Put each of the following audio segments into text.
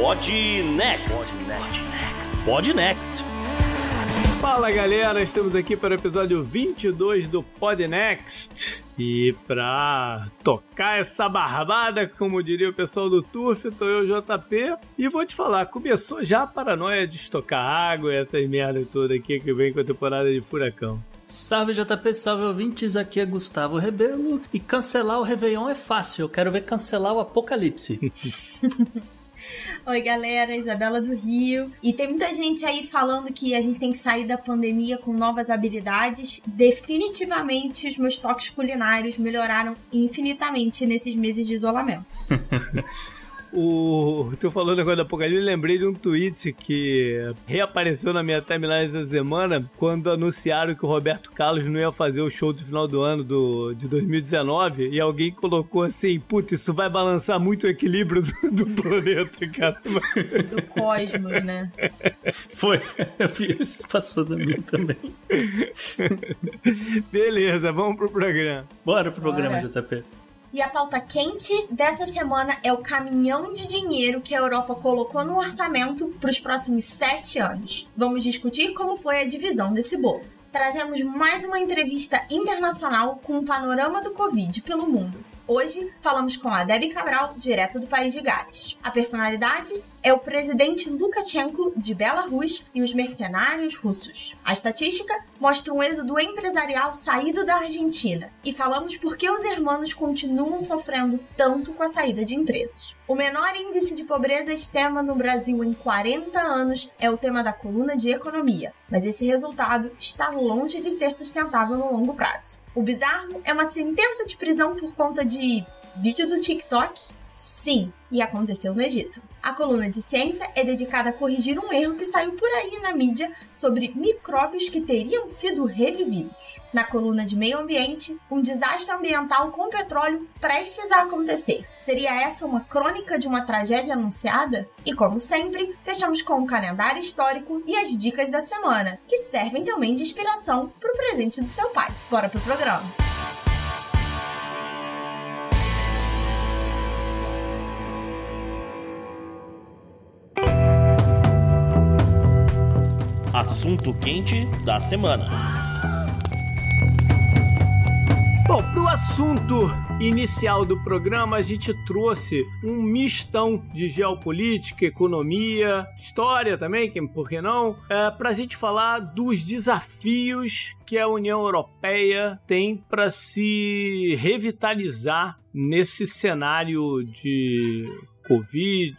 Pod Next. Pod Next. Fala galera, estamos aqui para o episódio 22 do Pod Next. E pra tocar essa barbada, como diria o pessoal do Turf, tô eu, JP. E vou te falar, começou já a paranoia de estocar água e essas merdas todas aqui que vem com a temporada de furacão. Salve JP, salve ouvintes, aqui é Gustavo Rebelo e cancelar o Réveillon é fácil, eu quero ver cancelar o Apocalipse. Oi, galera, Isabela do Rio. E tem muita gente aí falando que a gente tem que sair da pandemia com novas habilidades. Definitivamente, os meus toques culinários melhoraram infinitamente nesses meses de isolamento. O, tu falou negócio da Apocalipse, lembrei de um tweet que reapareceu na minha timeline essa semana quando anunciaram que o Roberto Carlos não ia fazer o show do final do ano do, de 2019 e alguém colocou assim, putz, isso vai balançar muito o equilíbrio do, do planeta, cara. Do cosmos, né? Foi, eu vi isso passou da mim também. Beleza, vamos pro programa. Bora pro programa, Bora. JP. E a pauta quente dessa semana é o caminhão de dinheiro que a Europa colocou no orçamento para os próximos sete anos. Vamos discutir como foi a divisão desse bolo. Trazemos mais uma entrevista internacional com um panorama do Covid pelo mundo. Hoje falamos com a Debbie Cabral, direto do país de Gales. A personalidade é o presidente Lukashenko de Belarus e os mercenários russos. A estatística mostra um êxodo empresarial saído da Argentina. E falamos por que os hermanos continuam sofrendo tanto com a saída de empresas. O menor índice de pobreza extrema no Brasil em 40 anos é o tema da coluna de economia, mas esse resultado está longe de ser sustentável no longo prazo. O bizarro é uma sentença de prisão por conta de vídeo do TikTok? Sim, e aconteceu no Egito. A coluna de ciência é dedicada a corrigir um erro que saiu por aí na mídia sobre micróbios que teriam sido revividos. Na coluna de meio ambiente, um desastre ambiental com petróleo prestes a acontecer. Seria essa uma crônica de uma tragédia anunciada? E como sempre, fechamos com o calendário histórico e as dicas da semana, que servem também de inspiração para o presente do seu pai. Bora pro programa! Assunto quente da semana. Bom, pro assunto inicial do programa, a gente trouxe um mistão de geopolítica, economia, história também, por que não? É, pra gente falar dos desafios que a União Europeia tem para se revitalizar nesse cenário de Covid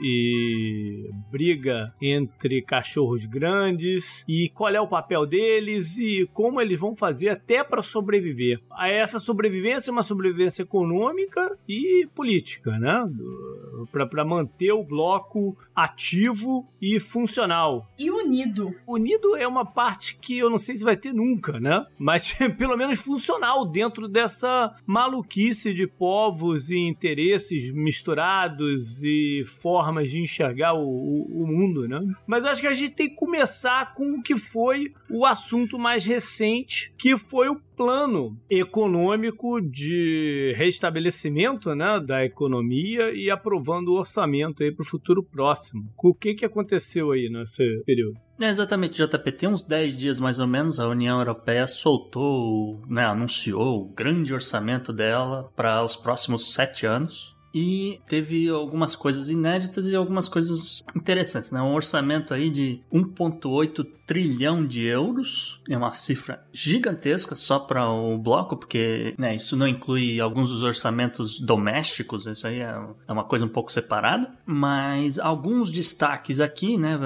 e briga entre cachorros grandes e qual é o papel deles e como eles vão fazer até para sobreviver. A essa sobrevivência é uma sobrevivência econômica e política, né? Para manter o bloco ativo e funcional. E unido. Unido é uma parte que eu não sei se vai ter nunca, né? Mas pelo menos funcional dentro dessa maluquice de povos e interesses misturados e formas de enxergar o, o, o, mundo, né? Mas eu acho que a gente tem que começar com o que foi o assunto mais recente, que foi o plano econômico de restabelecimento né, da economia e aprovando o orçamento para o futuro próximo. O que, que aconteceu aí nesse período? É exatamente, JP. Tem uns 10 dias mais ou menos, a União Europeia soltou, né, anunciou o grande orçamento dela para os próximos sete anos. E teve algumas coisas inéditas e algumas coisas interessantes, né? Um orçamento aí de 1,8 trilhão de euros, é uma cifra gigantesca só para o bloco, porque né, isso não inclui alguns dos orçamentos domésticos, isso aí é, é uma coisa um pouco separada. Mas alguns destaques aqui, né?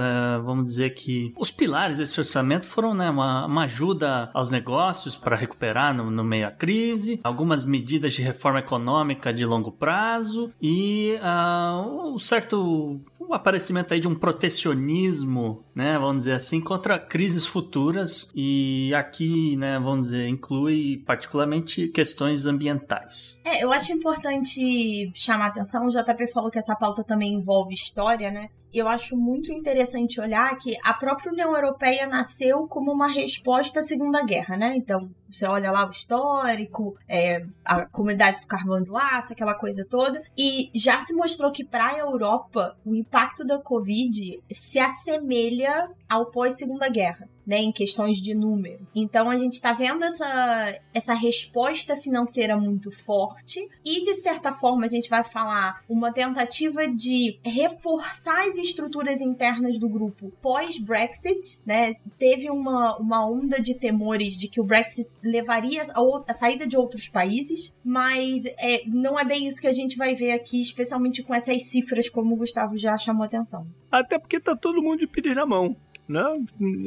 Vamos dizer que os pilares desse orçamento foram né, uma, uma ajuda aos negócios para recuperar no, no meio à crise, algumas medidas de reforma econômica de longo prazo e uh, um certo o aparecimento aí de um protecionismo, né, vamos dizer assim, contra crises futuras e aqui, né, vamos dizer, inclui particularmente questões ambientais. É, eu acho importante chamar a atenção, o JP falou que essa pauta também envolve história, né? Eu acho muito interessante olhar que a própria União Europeia nasceu como uma resposta à Segunda Guerra, né? Então, você olha lá o histórico, é, a comunidade do carvão do aço, aquela coisa toda, e já se mostrou que para a Europa o impacto da Covid se assemelha ao pós-Segunda Guerra né, em questões de número. Então a gente está vendo essa, essa resposta financeira muito forte e de certa forma a gente vai falar uma tentativa de reforçar as estruturas internas do grupo pós-Brexit, né? Teve uma, uma onda de temores de que o Brexit levaria a, a saída de outros países, mas é, não é bem isso que a gente vai ver aqui, especialmente com essas cifras como o Gustavo já chamou atenção. Até porque tá todo mundo de pires na mão né?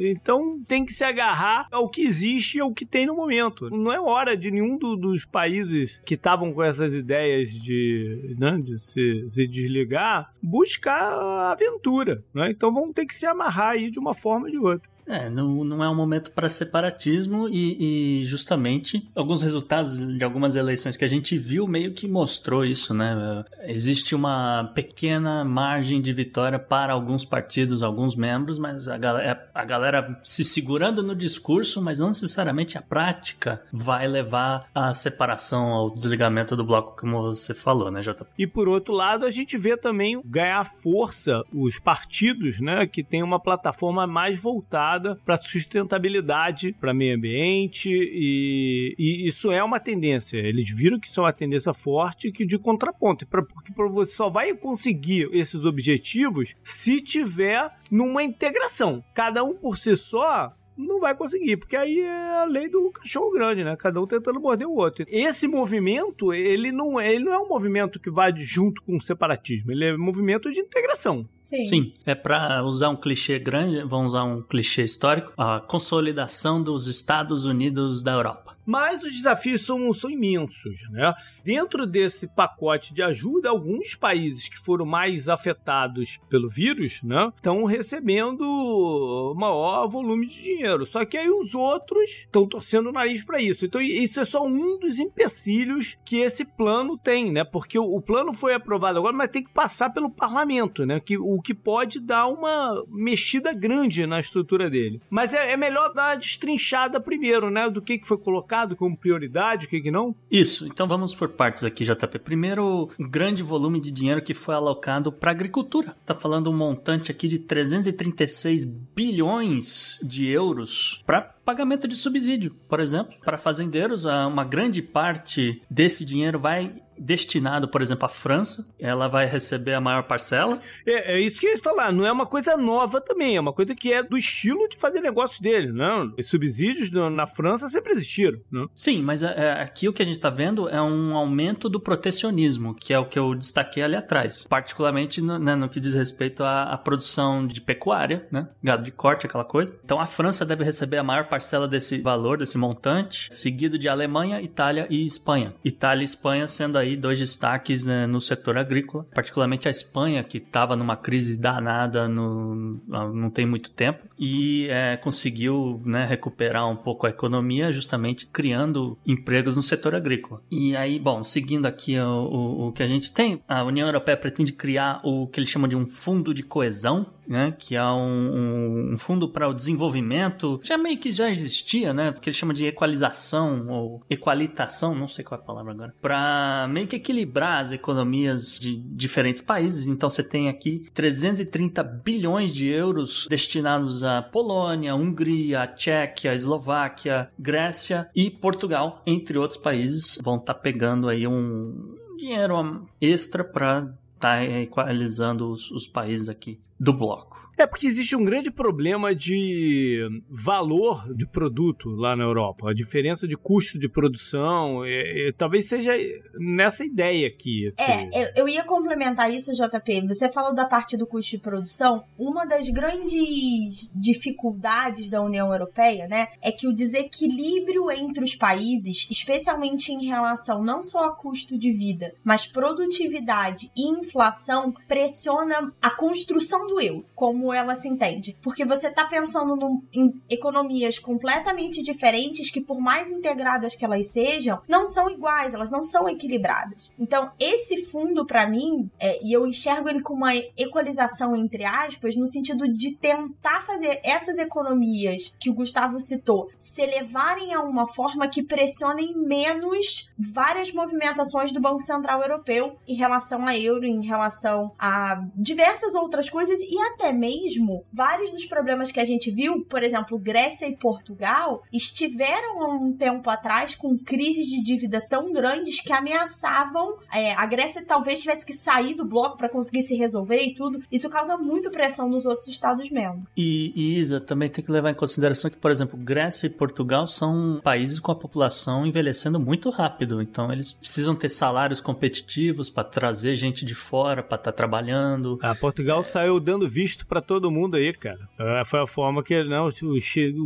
Então tem que se agarrar ao que existe, ao que tem no momento. Não é hora de nenhum do, dos países que estavam com essas ideias de, né, de se, se, desligar buscar aventura, né? Então vão ter que se amarrar aí de uma forma ou de outra. É, não, não é um momento para separatismo e, e, justamente alguns resultados de algumas eleições que a gente viu meio que mostrou isso, né? Existe uma pequena margem de vitória para alguns partidos, alguns membros, mas a galera, a galera se segurando no discurso, mas não necessariamente a prática vai levar à separação, ao desligamento do bloco, como você falou, né, Jota? E por outro lado, a gente vê também ganhar força os partidos, né, que tem uma plataforma mais voltada voltada para sustentabilidade, para meio ambiente e, e, isso é uma tendência. Eles viram que isso é uma tendência forte que de contraponto, pra, porque você só vai conseguir esses objetivos se tiver numa integração. Cada um por si só não vai conseguir, porque aí é a lei do cachorro grande, né? Cada um tentando morder o outro. Esse movimento, ele não é, ele não é um movimento que vai junto com o separatismo, ele é um movimento de integração. Sim. Sim, é para usar um clichê grande, vamos usar um clichê histórico, a consolidação dos Estados Unidos da Europa. Mas os desafios são, são imensos, né? Dentro desse pacote de ajuda, alguns países que foram mais afetados pelo vírus, né, estão recebendo maior volume de dinheiro. Só que aí os outros estão torcendo o nariz para isso. Então isso é só um dos empecilhos que esse plano tem, né? Porque o, o plano foi aprovado agora, mas tem que passar pelo parlamento, né? Que o que pode dar uma mexida grande na estrutura dele. Mas é, é melhor dar a destrinchada primeiro, né? Do que, que foi colocado como prioridade, o que, que não? Isso, então vamos por partes aqui, JP. Primeiro, o grande volume de dinheiro que foi alocado para agricultura. Tá falando um montante aqui de 336 bilhões de euros para pagamento de subsídio, por exemplo, para fazendeiros, uma grande parte desse dinheiro vai destinado, por exemplo, à França, ela vai receber a maior parcela. É, é isso que eu ia falar, não é uma coisa nova também, é uma coisa que é do estilo de fazer negócio dele, não? Os subsídios na França sempre existiram, não? Sim, mas é, é, aqui o que a gente está vendo é um aumento do protecionismo, que é o que eu destaquei ali atrás, particularmente no, né, no que diz respeito à, à, produção de pecuária, né? Gado de corte, aquela coisa. Então a França deve receber a maior parcela desse valor, desse montante, seguido de Alemanha, Itália e Espanha. Itália e Espanha sendo aí aí dois destaques né, no setor agrícola, particularmente a Espanha, que estava numa crise danada no, não tem muito tempo, e é, conseguiu né, recuperar um pouco a economia, justamente criando empregos no setor agrícola. E aí, bom, seguindo aqui o, o, o que a gente tem, a União Europeia pretende criar o que eles chamam de um fundo de coesão, né, que é um, um fundo para o desenvolvimento, já meio que já existia, né, porque eles chamam de equalização ou equalitação, não sei qual é a palavra agora, para meio que equilibrar as economias de diferentes países. Então você tem aqui 330 bilhões de euros destinados à Polônia, Hungria, Tchequia, Eslováquia, Grécia e Portugal, entre outros países, vão estar tá pegando aí um dinheiro extra para estar tá equalizando os, os países aqui do bloco. É porque existe um grande problema de valor de produto lá na Europa. A diferença de custo de produção, é, é, talvez seja nessa ideia aqui. Assim. É, eu ia complementar isso, JP. Você falou da parte do custo de produção. Uma das grandes dificuldades da União Europeia, né, é que o desequilíbrio entre os países, especialmente em relação não só a custo de vida, mas produtividade e inflação, pressiona a construção do euro, como ela se entende. Porque você tá pensando em economias completamente diferentes que, por mais integradas que elas sejam, não são iguais, elas não são equilibradas. Então, esse fundo, para mim, é, e eu enxergo ele como uma equalização, entre aspas, no sentido de tentar fazer essas economias que o Gustavo citou se elevarem a uma forma que pressionem menos várias movimentações do Banco Central Europeu em relação a euro, em relação a diversas outras coisas e até mesmo vários dos problemas que a gente viu, por exemplo, Grécia e Portugal, estiveram há um tempo atrás com crises de dívida tão grandes que ameaçavam. É, a Grécia talvez tivesse que sair do bloco para conseguir se resolver e tudo. Isso causa muito pressão nos outros Estados-membros. E, e, Isa, também tem que levar em consideração que, por exemplo, Grécia e Portugal são países com a população envelhecendo muito rápido. Então, eles precisam ter salários competitivos para trazer gente de fora para estar tá trabalhando. Ah, Portugal saiu dando visto para todo mundo aí, cara. É, foi a forma que não, o,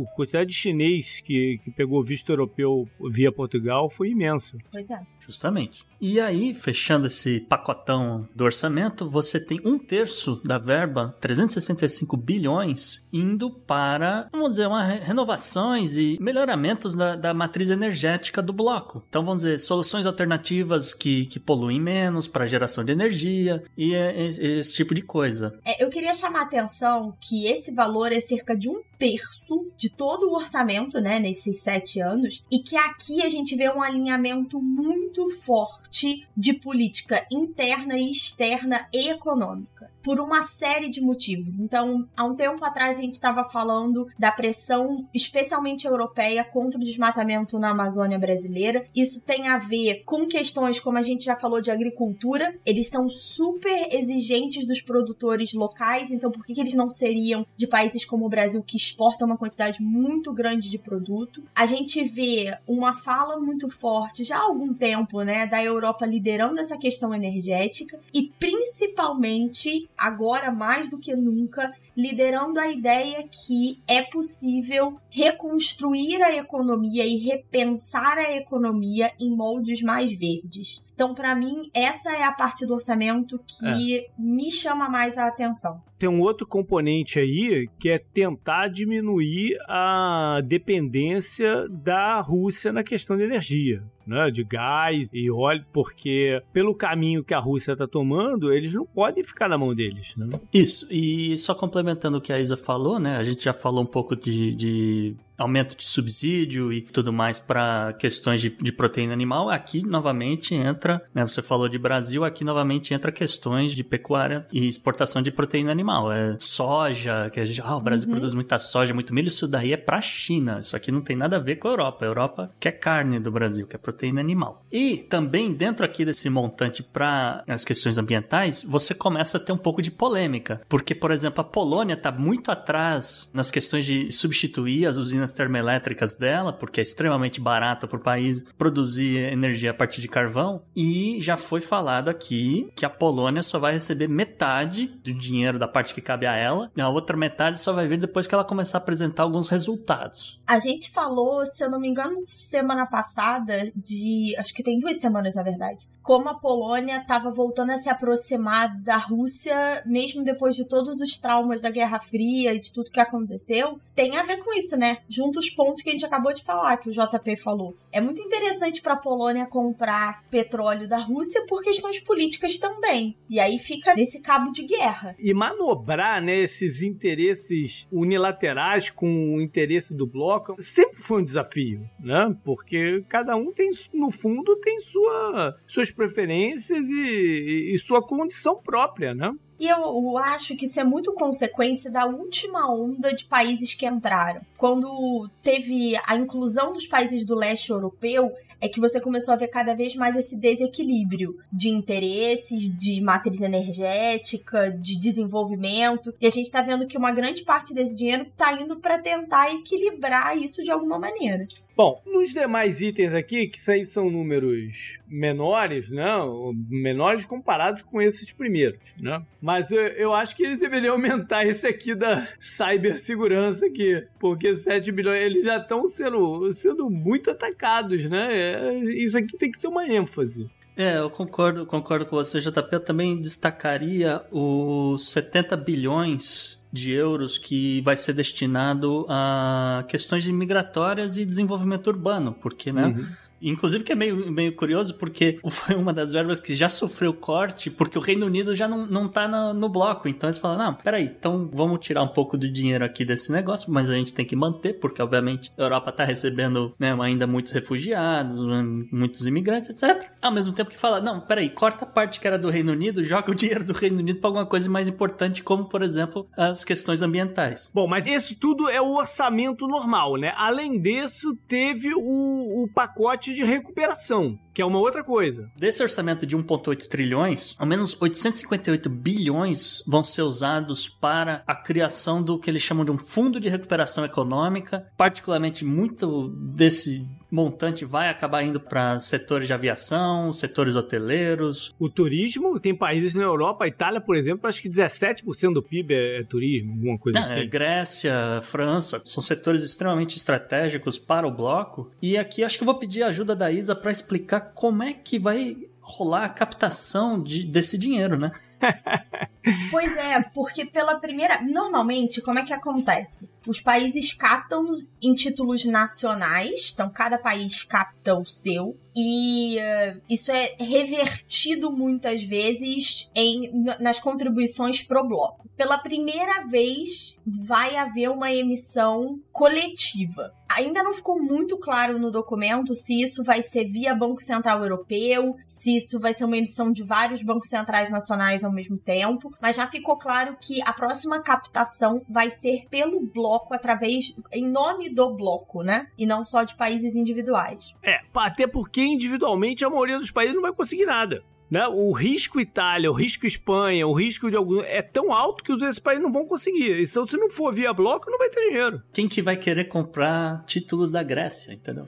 o, quantidade de chinês que, que pegou visto europeu via Portugal foi imensa. Pois é. Justamente. E aí, fechando esse pacotão do orçamento, você tem um terço da verba, 365 bilhões, indo para, vamos dizer, uma renovações e melhoramentos da, da matriz energética do bloco. Então, vamos dizer, soluções alternativas que, que poluem menos para geração de energia e é, é, esse tipo de coisa. É, eu queria chamar a atenção que esse valor é cerca de um terço de todo o orçamento, né, nesses sete anos, e que aqui a gente vê um alinhamento muito forte de política interna e externa e econômica por uma série de motivos. Então, há um tempo atrás a gente estava falando da pressão, especialmente europeia, contra o desmatamento na Amazônia brasileira. Isso tem a ver com questões, como a gente já falou, de agricultura. Eles são super exigentes dos produtores locais, então por que, que eles não seriam de países como o Brasil que exportam uma quantidade muito grande de produto? A gente vê uma fala muito forte já há algum tempo, né, da Europa liderando essa questão energética e principalmente agora mais do que nunca, liderando a ideia que é possível reconstruir a economia e repensar a economia em moldes mais verdes. Então, para mim, essa é a parte do orçamento que é. me chama mais a atenção. Tem um outro componente aí que é tentar diminuir a dependência da Rússia na questão de energia. Né, de gás e óleo, porque pelo caminho que a Rússia está tomando, eles não podem ficar na mão deles. Né? Isso, e só complementando o que a Isa falou, né? A gente já falou um pouco de, de aumento de subsídio e tudo mais para questões de, de, proteína animal, aqui novamente entra, né, você falou de Brasil, aqui novamente entra questões de pecuária e exportação de proteína animal. É soja, que a gente, ah, o Brasil uhum. produz muita soja, muito milho, isso daí é para a China. Isso aqui não tem nada a ver com a Europa. A Europa quer carne do Brasil, quer proteína animal. E também dentro aqui desse montante para as questões ambientais, você começa a ter um pouco de polêmica, porque por exemplo, a Polônia está muito atrás nas questões de substituir as usinas termoelétricas dela, porque é extremamente barato para o país produzir energia a partir de carvão. E já foi falado aqui que a Polônia só vai receber metade do dinheiro da parte que cabe a ela, e a outra metade só vai vir depois que ela começar a apresentar alguns resultados. A gente falou, se eu não me engano, semana passada, de. Acho que tem duas semanas, na verdade. Como a Polônia estava voltando a se aproximar da Rússia, mesmo depois de todos os traumas da Guerra Fria e de tudo que aconteceu. Tem a ver com isso, né? junto os pontos que a gente acabou de falar, que o JP falou. É muito interessante para a Polônia comprar petróleo da Rússia por questões políticas também. E aí fica nesse cabo de guerra. E manobrar né, esses interesses unilaterais com o interesse do bloco sempre foi um desafio, né? Porque cada um tem, no fundo, tem sua, suas preferências e, e sua condição própria, né? E eu acho que isso é muito consequência da última onda de países que entraram. Quando teve a inclusão dos países do leste europeu, é que você começou a ver cada vez mais esse desequilíbrio de interesses, de matriz energética, de desenvolvimento. E a gente está vendo que uma grande parte desse dinheiro está indo para tentar equilibrar isso de alguma maneira. Bom, nos demais itens aqui, que isso aí são números menores, né? Menores comparados com esses primeiros, né? Mas eu, eu acho que eles deveriam aumentar esse aqui da cibersegurança aqui, porque 7 bilhões, eles já estão sendo, sendo muito atacados, né? É, isso aqui tem que ser uma ênfase. É, eu concordo, concordo com você, JP. Eu também destacaria os 70 bilhões de euros que vai ser destinado a questões migratórias e desenvolvimento urbano, porque, né? Uhum Inclusive que é meio, meio curioso porque foi uma das verbas que já sofreu corte porque o Reino Unido já não, não tá no, no bloco. Então eles falam, não, peraí, então vamos tirar um pouco de dinheiro aqui desse negócio, mas a gente tem que manter porque obviamente a Europa tá recebendo né, ainda muitos refugiados, muitos imigrantes, etc. Ao mesmo tempo que fala, não, peraí, corta a parte que era do Reino Unido, joga o dinheiro do Reino Unido para alguma coisa mais importante como, por exemplo, as questões ambientais. Bom, mas isso tudo é o orçamento normal, né? Além disso, teve o, o pacote de recuperação, que é uma outra coisa. Desse orçamento de 1,8 trilhões, ao menos 858 bilhões vão ser usados para a criação do que eles chamam de um fundo de recuperação econômica. Particularmente, muito desse montante vai acabar indo para setores de aviação, setores hoteleiros. O turismo, tem países na Europa, a Itália, por exemplo, acho que 17% do PIB é, é, turismo, alguma coisa Não, assim. É Grécia, França, são setores extremamente estratégicos para o bloco. E aqui acho que eu vou pedir a ajuda da Isa para explicar como é que vai rolar a captação de, desse dinheiro, né? pois é, porque pela primeira. Normalmente, como é que acontece? Os países captam em títulos nacionais, então cada país capta o seu, e uh, isso é revertido muitas vezes em, nas contribuições pro bloco. Pela primeira vez, vai haver uma emissão coletiva. Ainda não ficou muito claro no documento se isso vai ser via Banco Central Europeu, se isso vai ser uma emissão de vários bancos centrais nacionais ao mesmo tempo, mas já ficou claro que a próxima captação vai ser pelo bloco através em nome do bloco, né? E não só de países individuais. É, até porque individualmente a maioria dos países não vai conseguir nada. Né? O risco Itália, o risco Espanha, o risco de algum é tão alto que os esses países não vão conseguir. Então, se não for via bloco, não vai ter dinheiro. Quem que vai querer comprar títulos da Grécia, entendeu?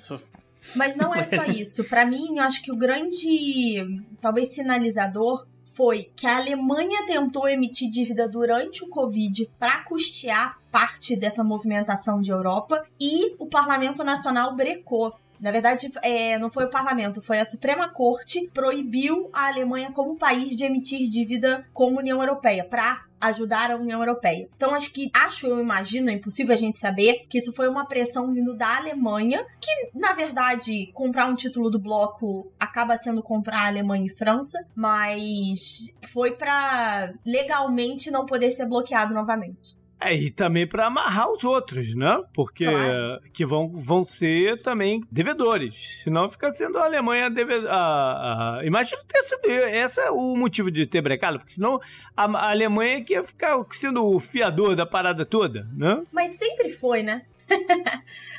Mas não é só isso. Para mim, eu acho que o grande, talvez sinalizador foi que a Alemanha tentou emitir dívida durante o Covid para custear parte dessa movimentação de Europa e o Parlamento Nacional brecou. Na verdade, é, não foi o parlamento, foi a Suprema Corte proibiu a Alemanha como país de emitir dívida com a União Europeia para ajudar a União Europeia. Então acho que acho, eu imagino, é impossível a gente saber que isso foi uma pressão vindo da Alemanha, que na verdade comprar um título do bloco acaba sendo comprar Alemanha e França, mas foi para legalmente não poder ser bloqueado novamente. É, e também para amarrar os outros, né? Porque claro. que vão, vão ser também devedores. Senão fica sendo a Alemanha devedora. A, a, imagina ter sido. Esse é o motivo de ter brecado, porque senão a, a Alemanha que ia ficar sendo o fiador da parada toda, né? Mas sempre foi, né?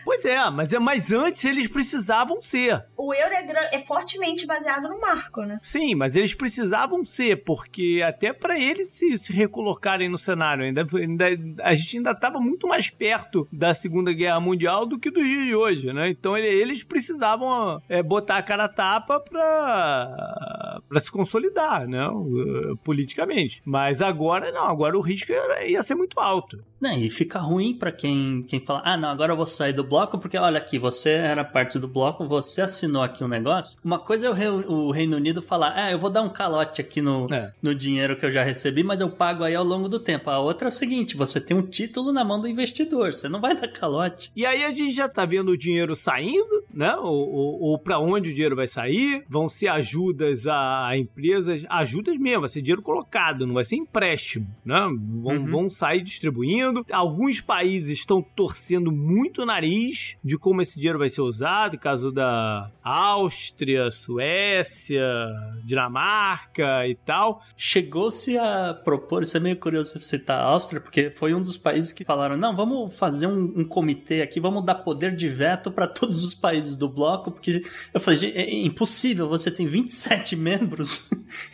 Pois é, mas é mais antes eles precisavam ser. O euro é, é, fortemente baseado no marco, né? Sim, mas eles precisavam ser, porque até para eles se, se, recolocarem no cenário, ainda, ainda, a gente ainda estava muito mais perto da Segunda Guerra Mundial do que do dia de hoje, né? Então ele, eles precisavam é, botar a cara a tapa para para se consolidar, né? Politicamente. Mas agora não, agora o risco ia ser muito alto. Não, e fica ruim para quem, quem fala, ah, não, agora eu vou sair do bloco, porque olha aqui, você era parte do bloco, você assinou aqui um negócio. Uma coisa é o, Re o Reino Unido falar, ah, eu vou dar um calote aqui no, é. no dinheiro que eu já recebi, mas eu pago aí ao longo do tempo. A outra é o seguinte, você tem um título na mão do investidor, você não vai dar calote. E aí a gente já tá vendo o dinheiro saindo, né? Ou, ou, ou para onde o dinheiro vai sair, vão ser ajudas a, a empresas, ajudas mesmo, vai ser dinheiro colocado, não vai ser empréstimo, né? Vão, uhum. vão sair distribuindo Alguns países estão torcendo muito o nariz de como esse dinheiro vai ser usado, caso da Áustria, Suécia, Dinamarca e tal. Chegou-se a propor, isso é meio curioso citar a Áustria, porque foi um dos países que falaram: não, vamos fazer um, um comitê aqui, vamos dar poder de veto para todos os países do bloco, porque eu falei: é impossível, você tem 27 membros.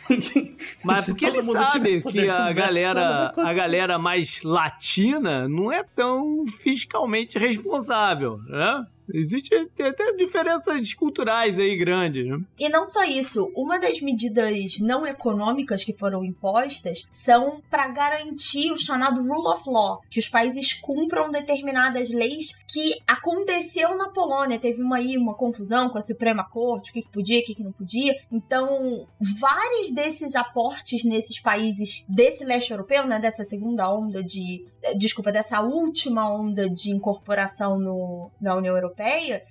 Mas porque ele sabe que a galera, a galera mais latina não é tão fiscalmente responsável, né? Existe até diferenças culturais aí grandes, né? E não só isso, uma das medidas não econômicas que foram impostas são para garantir o chamado rule of law, que os países cumpram determinadas leis que aconteceu na Polônia. Teve uma aí uma confusão com a Suprema Corte, o que, que podia, o que, que não podia. Então, vários desses aportes nesses países desse leste europeu, né, dessa segunda onda de, desculpa, dessa última onda de incorporação no, na União Europeia,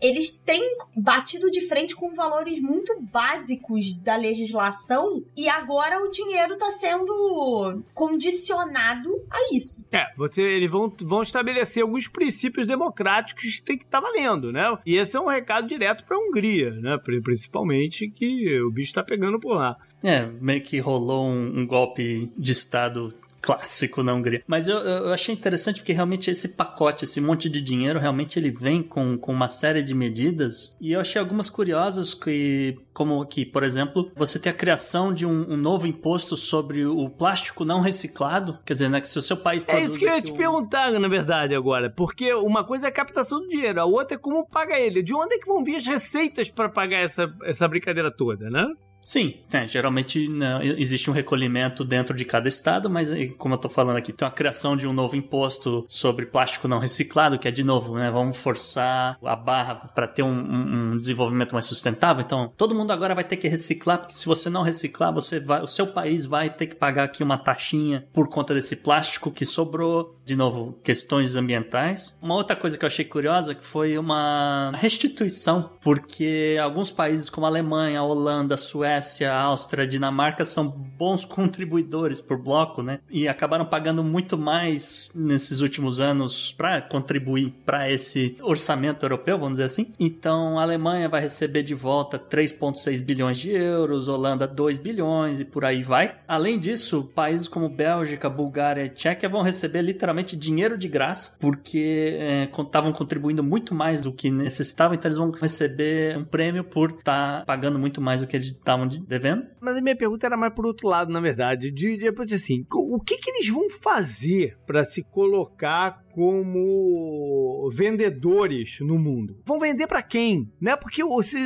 eles têm batido de frente com valores muito básicos da legislação e agora o dinheiro está sendo condicionado a isso. É, você, eles vão, vão estabelecer alguns princípios democráticos que tem que estar tá valendo, né? E esse é um recado direto para a Hungria, né? Principalmente que o bicho está pegando por lá. É, meio que rolou um, um golpe de Estado clássico na Hungria. Mas eu, eu, achei interessante porque realmente esse pacote, esse monte de dinheiro, realmente ele vem com, com uma série de medidas. E eu achei algumas curiosas que, como que, por exemplo, você tem a criação de um, um novo imposto sobre o plástico não reciclado. Quer dizer, né, que se o seu país É isso que eu ia te um... perguntar, na verdade, agora. Porque uma coisa é a captação do dinheiro, a outra é como pagar ele. De onde é que vão vir as receitas para pagar essa, essa brincadeira toda, né? Sim, é, geralmente né, existe um recolhimento dentro de cada estado, mas como eu estou falando aqui, tem a criação de um novo imposto sobre plástico não reciclado, que é de novo, né, vamos forçar a barra para ter um, um, um, desenvolvimento mais sustentável. Então, todo mundo agora vai ter que reciclar, porque se você não reciclar, você vai, o seu país vai ter que pagar aqui uma taxinha por conta desse plástico que sobrou. De novo, questões ambientais. Uma outra coisa que eu achei curiosa que foi uma restituição, porque alguns países como a Alemanha, a Holanda, a Suécia Suécia, Áustria, Dinamarca são bons contribuidores por bloco, né? E acabaram pagando muito mais nesses últimos anos para contribuir para esse orçamento europeu, vamos dizer assim. Então, a Alemanha vai receber de volta 3,6 bilhões de euros, Holanda 2 bilhões e por aí vai. Além disso, países como Bélgica, Bulgária e Tchequia vão receber literalmente dinheiro de graça, porque estavam é, contribuindo muito mais do que necessitavam, então eles vão receber um prêmio por estar tá pagando muito mais do que eles estavam devendo. Mas a minha pergunta era mais por outro lado, na verdade. De, de assim, o que, que eles vão fazer para se colocar como vendedores no mundo. Vão vender para quem? Né? Porque você,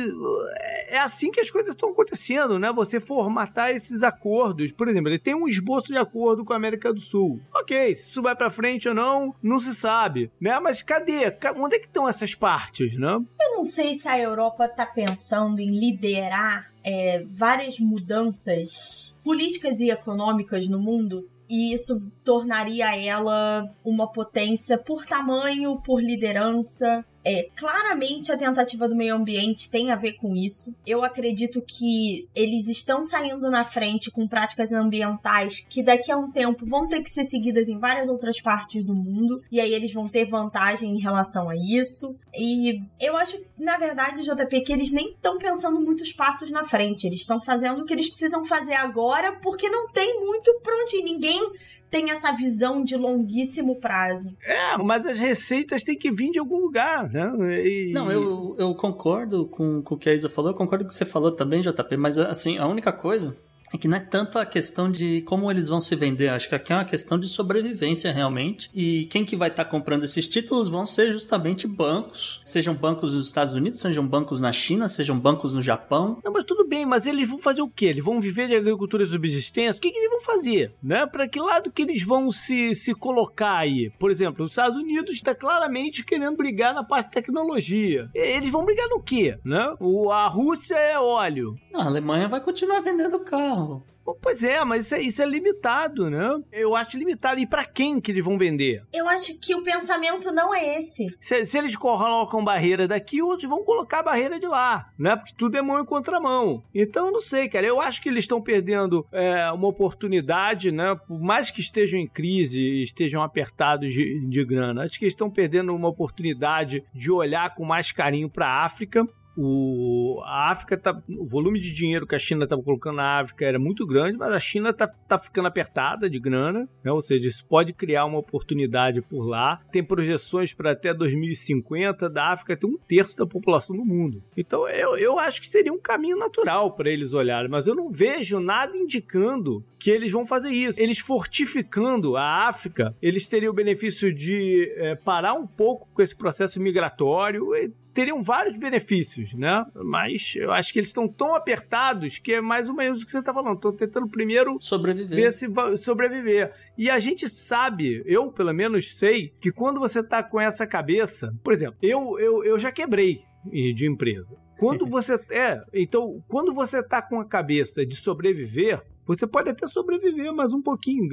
é assim que as coisas estão acontecendo, né? Você formatar esses acordos. Por exemplo, ele tem um esboço de acordo com a América do Sul. Ok, se isso vai para frente ou não, não se sabe, né? Mas cadê? Onde é que estão essas partes, né? Eu não sei se a Europa tá pensando em liderar é, várias mudanças políticas e econômicas no mundo e isso tornaria ela uma potência por tamanho, por liderança, é, claramente a tentativa do meio ambiente tem a ver com isso. Eu acredito que eles estão saindo na frente com práticas ambientais que daqui a um tempo vão ter que ser seguidas em várias outras partes do mundo, e aí eles vão ter vantagem em relação a isso. E eu acho, na verdade, JP, que eles nem estão pensando muitos passos na frente. Eles estão fazendo o que eles precisam fazer agora porque não tem muito pra onde ir. Ninguém tem essa visão de longuíssimo prazo. É, mas as receitas têm que vir de algum lugar, né? E... Não, eu, eu concordo com, com o que a Isa falou, eu concordo com o que você falou também, JP, mas assim, a única coisa é que não é tanto a questão de como eles vão se vender, acho que aqui é uma questão de sobrevivência realmente. E quem que vai estar tá comprando esses títulos vão ser justamente bancos, sejam bancos nos Estados Unidos, sejam bancos na China, sejam bancos no Japão. Não, mas tudo bem, mas eles vão fazer o quê? Eles vão viver de agricultura e subsistência? O que, que eles vão fazer? Né? Para que lado que eles vão se, se colocar aí? Por exemplo, os Estados Unidos está claramente querendo brigar na parte de tecnologia. Eles vão brigar no quê? Né? O, a Rússia é óleo. Não, a Alemanha vai continuar vendendo carro Pois é, mas isso é, isso é limitado, né? Eu acho limitado. E para quem que eles vão vender? Eu acho que o pensamento não é esse. Se, se eles colocam barreira daqui, outros vão colocar a barreira de lá, né? Porque tudo é mão em contramão. Então, não sei, cara. Eu acho que eles estão perdendo é, uma oportunidade, né? Por mais que estejam em crise, estejam apertados de, de grana, acho que eles estão perdendo uma oportunidade de olhar com mais carinho para a África o, a África tá, o volume de dinheiro que a China estava colocando na África era muito grande, mas a China está tá ficando apertada de grana, né? ou seja, isso pode criar uma oportunidade por lá. Tem projeções para até 2050 da África ter um terço da população do mundo. Então eu, eu acho que seria um caminho natural para eles olharem, mas eu não vejo nada indicando que eles vão fazer isso. Eles fortificando a África, eles teriam o benefício de é, parar um pouco com esse processo migratório teriam vários benefícios, né? Mas eu acho que eles estão tão apertados que é mais ou menos o que você está falando. Estão tentando primeiro sobreviver. ver se sobreviver. E a gente sabe, eu pelo menos sei, que quando você está com essa cabeça, por exemplo, eu, eu, eu já quebrei de empresa. Quando você é, então, quando você tá com a cabeça de sobreviver, você pode até sobreviver mais um pouquinho,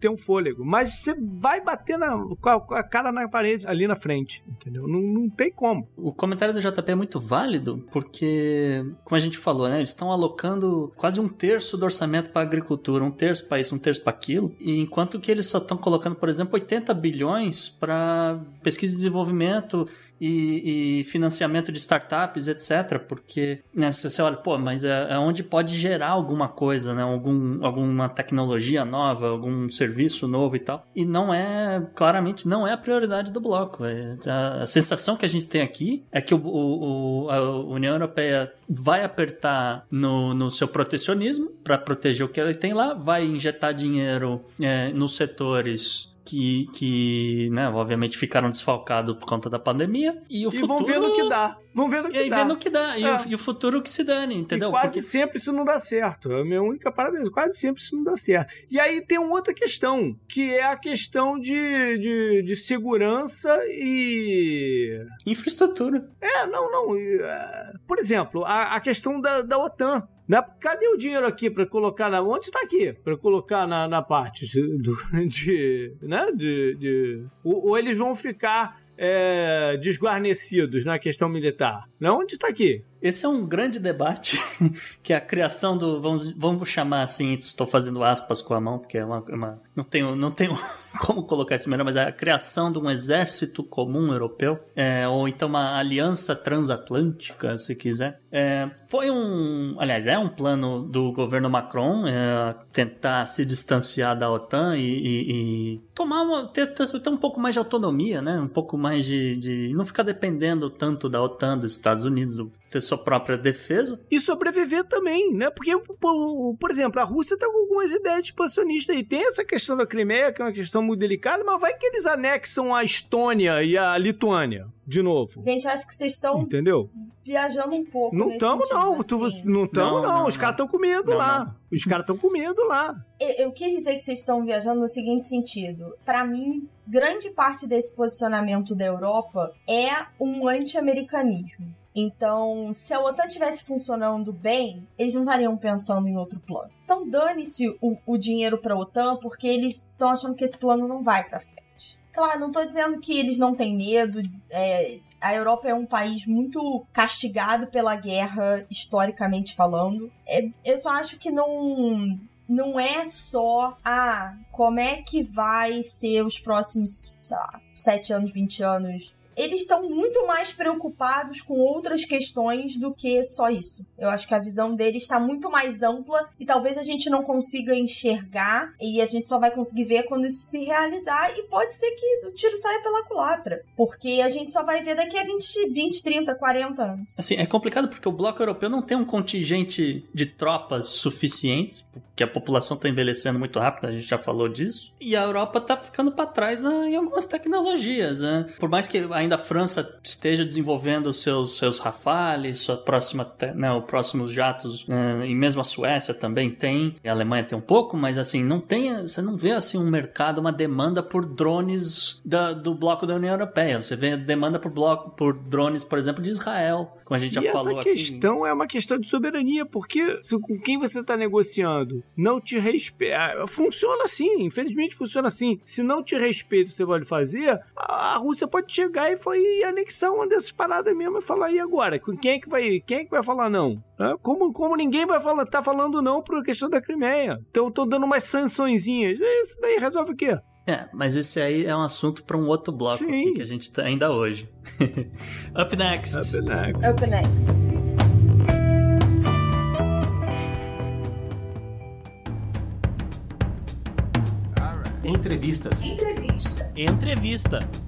ter um fôlego, mas você vai bater na, com, a, cara na parede ali na frente, entendeu? Não, não tem como. O comentário do JP é muito válido, porque, como a gente falou, né, eles estão alocando quase um terço do orçamento para agricultura, um terço para isso, um terço para aquilo, e enquanto que eles só estão colocando, por exemplo, 80 bilhões para pesquisa e desenvolvimento e, e, financiamento de startups, etc. Porque né, você olha, pô, mas é, é, onde pode gerar alguma coisa, né? Algum, alguma tecnologia nova, algum serviço novo e tal. E não é, claramente, não é a prioridade do bloco. É, a, a, sensação que a gente tem aqui é que o, o, a União Europeia vai apertar no, no seu protecionismo para proteger o que ele tem lá, vai injetar dinheiro é, nos setores que, que né, obviamente ficaram desfalcados por conta da pandemia. E, o e futuro... vão vendo o que dá. Vão vendo o que e dá. vendo o que dá. É. E, o, e, o, futuro que se dane, entendeu? E quase Porque... sempre isso não dá certo. É a minha única parada é quase sempre isso não dá certo. E aí tem uma outra questão, que é a questão de, de, de segurança e... Infraestrutura. É, não, não. É, por exemplo, a, a questão da, da OTAN. Né? Cadê o dinheiro aqui para colocar na. Onde está aqui? Para colocar na, na parte de, do, de, né? de, de... Ou, ou eles vão ficar é, desguarnecidos na questão militar? Né? Onde está aqui? Esse é um grande debate, que é a criação do. Vamos, vamos chamar assim, estou fazendo aspas com a mão, porque é uma. uma não, tenho, não tenho como colocar isso melhor, mas é a criação de um exército comum europeu, é, ou então uma aliança transatlântica, se quiser. É, foi um. Aliás, é um plano do governo Macron é, tentar se distanciar da OTAN e, e, e tomar uma. Ter, ter, um pouco mais de autonomia, né? Um pouco mais de, de. não ficar dependendo tanto da OTAN, dos Estados Unidos, do, ter sua própria defesa. E sobreviver também, né? Porque, por, por exemplo, a Rússia tá com algumas ideias expansionistas e tem essa questão da Crimeia, que é uma questão muito delicada, mas vai que eles anexam a Estônia e a Lituânia de novo. Gente, eu acho que vocês estão Entendeu? viajando um pouco. Não estamos, não. Assim. Tu, não estamos, não, não, não. Os caras estão com medo não, lá. Não. Os caras estão com medo lá. Eu, eu, quis dizer que vocês estão viajando no seguinte sentido. Para mim, grande parte desse posicionamento da Europa é um anti-americanismo. Então, se a OTAN tivesse funcionando bem, eles não estariam pensando em outro plano. Então, dane-se o, o dinheiro para a OTAN, porque eles estão achando que esse plano não vai para frente. Claro, não estou dizendo que eles não têm medo. É, a Europa é um país muito castigado pela guerra, historicamente falando. É, eu só acho que não não é só, ah, como é que vai ser os próximos, sei lá, 7 anos, 20 anos eles estão muito mais preocupados com outras questões do que só isso. Eu acho que a visão deles está muito mais ampla e talvez a gente não consiga enxergar e a gente só vai conseguir ver quando isso se realizar e pode ser que o tiro saia pela culatra, porque a gente só vai ver daqui a 20, 20 30, 40 anos. Assim, é complicado porque o bloco europeu não tem um contingente de tropas suficientes, porque a população está envelhecendo muito rápido, a gente já falou disso, e a Europa está ficando para trás em algumas tecnologias, né? Por mais que a ainda a França esteja desenvolvendo os seus, seus Rafales, sua próxima, né, os próximos jatos, né, e mesmo a Suécia também tem, a Alemanha tem um pouco, mas assim, não tem, você não vê assim um mercado, uma demanda por drones da, do bloco da União Europeia. Você vê demanda por bloco por drones, por exemplo, de Israel, como a gente já e falou essa questão aqui. é uma questão de soberania, porque se, com quem você está negociando não te respeita, funciona assim, infelizmente funciona assim. Se não te respeita o que você pode fazer, a Rússia pode chegar e foi anexar uma dessas paradas mesmo e falar, e agora? Quem é que vai, quem é que vai falar não? Como, como ninguém vai falar, tá falando não por questão da Crimeia. Então eu tô dando umas sançõezinhas. Isso daí resolve o quê? É, mas esse aí é um assunto para um outro bloco aqui, que a gente tá ainda hoje. Up next. Up next. Up next. Entrevistas. Entrevista. Entrevista.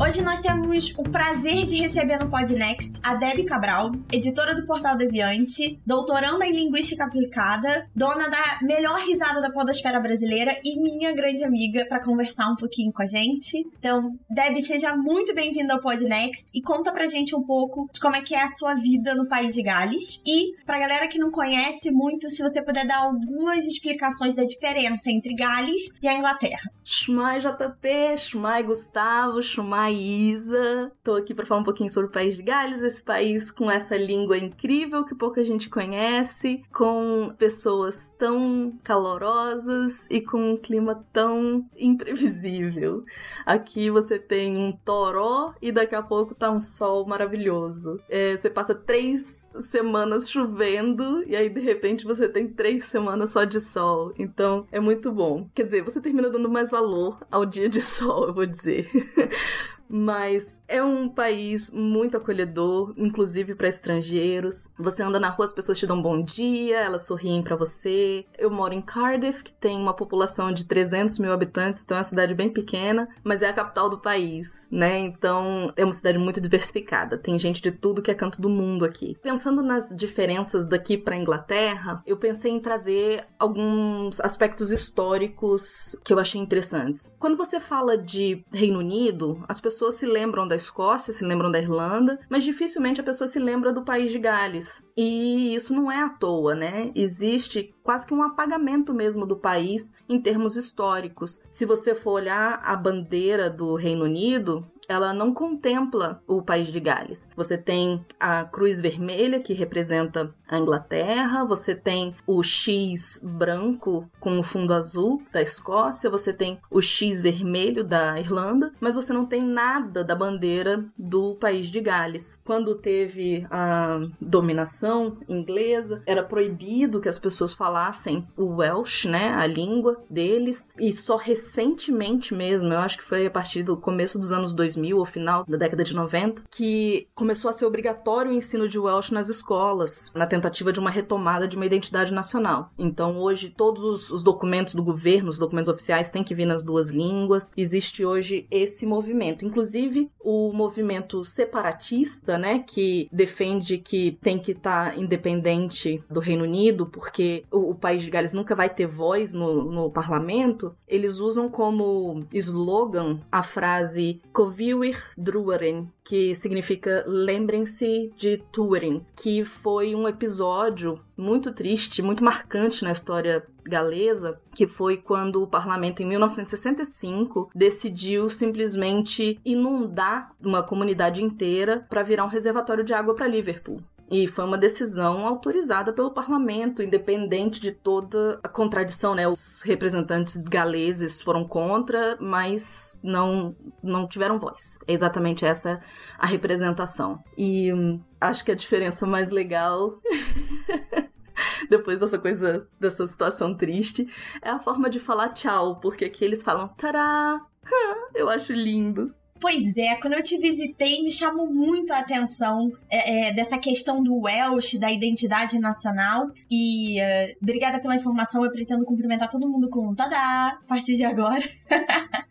Hoje nós temos o prazer de receber no Podnext a Debbie Cabral, editora do Portal Deviante, doutoranda em Linguística Aplicada, dona da melhor risada da podosfera brasileira e minha grande amiga para conversar um pouquinho com a gente. Então, Debbie, seja muito bem-vinda ao Podnext e conta pra gente um pouco de como é que é a sua vida no país de Gales. E, pra galera que não conhece muito, se você puder dar algumas explicações da diferença entre Gales e a Inglaterra. Shumai JP, Shumai Gustavo, Shumai Isa. Tô aqui para falar um pouquinho sobre o país de Gales, esse país com essa língua incrível que pouca gente conhece, com pessoas tão calorosas e com um clima tão imprevisível. Aqui você tem um toró e daqui a pouco tá um sol maravilhoso. É, você passa três semanas chovendo e aí de repente você tem três semanas só de sol. Então é muito bom. Quer dizer, você termina dando mais valor ao dia de sol, eu vou dizer. mas é um país muito acolhedor, inclusive para estrangeiros. Você anda na rua, as pessoas te dão um bom dia, elas sorriem para você. Eu moro em Cardiff, que tem uma população de 300 mil habitantes, então é uma cidade bem pequena, mas é a capital do país, né? Então é uma cidade muito diversificada. Tem gente de tudo que é canto do mundo aqui. Pensando nas diferenças daqui para Inglaterra, eu pensei em trazer alguns aspectos históricos que eu achei interessantes. Quando você fala de Reino Unido, as pessoas pessoas se lembram da Escócia, se lembram da Irlanda, mas dificilmente a pessoa se lembra do país de Gales. E isso não é à toa, né? Existe quase que um apagamento mesmo do país em termos históricos. Se você for olhar a bandeira do Reino Unido, ela não contempla o país de Gales. Você tem a cruz vermelha que representa a Inglaterra, você tem o X branco com o fundo azul da Escócia, você tem o X vermelho da Irlanda, mas você não tem nada da bandeira do país de Gales. Quando teve a dominação inglesa, era proibido que as pessoas falassem o Welsh, né, a língua deles, e só recentemente mesmo, eu acho que foi a partir do começo dos anos 2000 2000 ou final da década de 90, que começou a ser obrigatório o ensino de Welsh nas escolas, na tentativa de uma retomada de uma identidade nacional. Então, hoje, todos os documentos do governo, os documentos oficiais, têm que vir nas duas línguas. Existe hoje esse movimento. Inclusive, o movimento separatista, né, que defende que tem que estar tá independente do Reino Unido, porque o, o, país de Gales nunca vai ter voz no, no parlamento, eles usam como slogan a frase Covid Ewyr Druaren, que significa lembrem-se de Turin, que foi um episódio muito triste, muito marcante na história galesa, que foi quando o parlamento em 1965 decidiu simplesmente inundar uma comunidade inteira para virar um reservatório de água para Liverpool. E foi uma decisão autorizada pelo parlamento, independente de toda a contradição, né? Os representantes galeses foram contra, mas não, não tiveram voz. É exatamente essa a representação. E hum, acho que a diferença mais legal. depois dessa coisa, dessa situação triste, é a forma de falar tchau, porque aqui eles falam tará. Eu acho lindo. Pois é, quando eu te visitei, me chamou muito a atenção é, é, dessa questão do Welsh, da identidade nacional. E uh, obrigada pela informação, eu pretendo cumprimentar todo mundo com um tadá a partir de agora.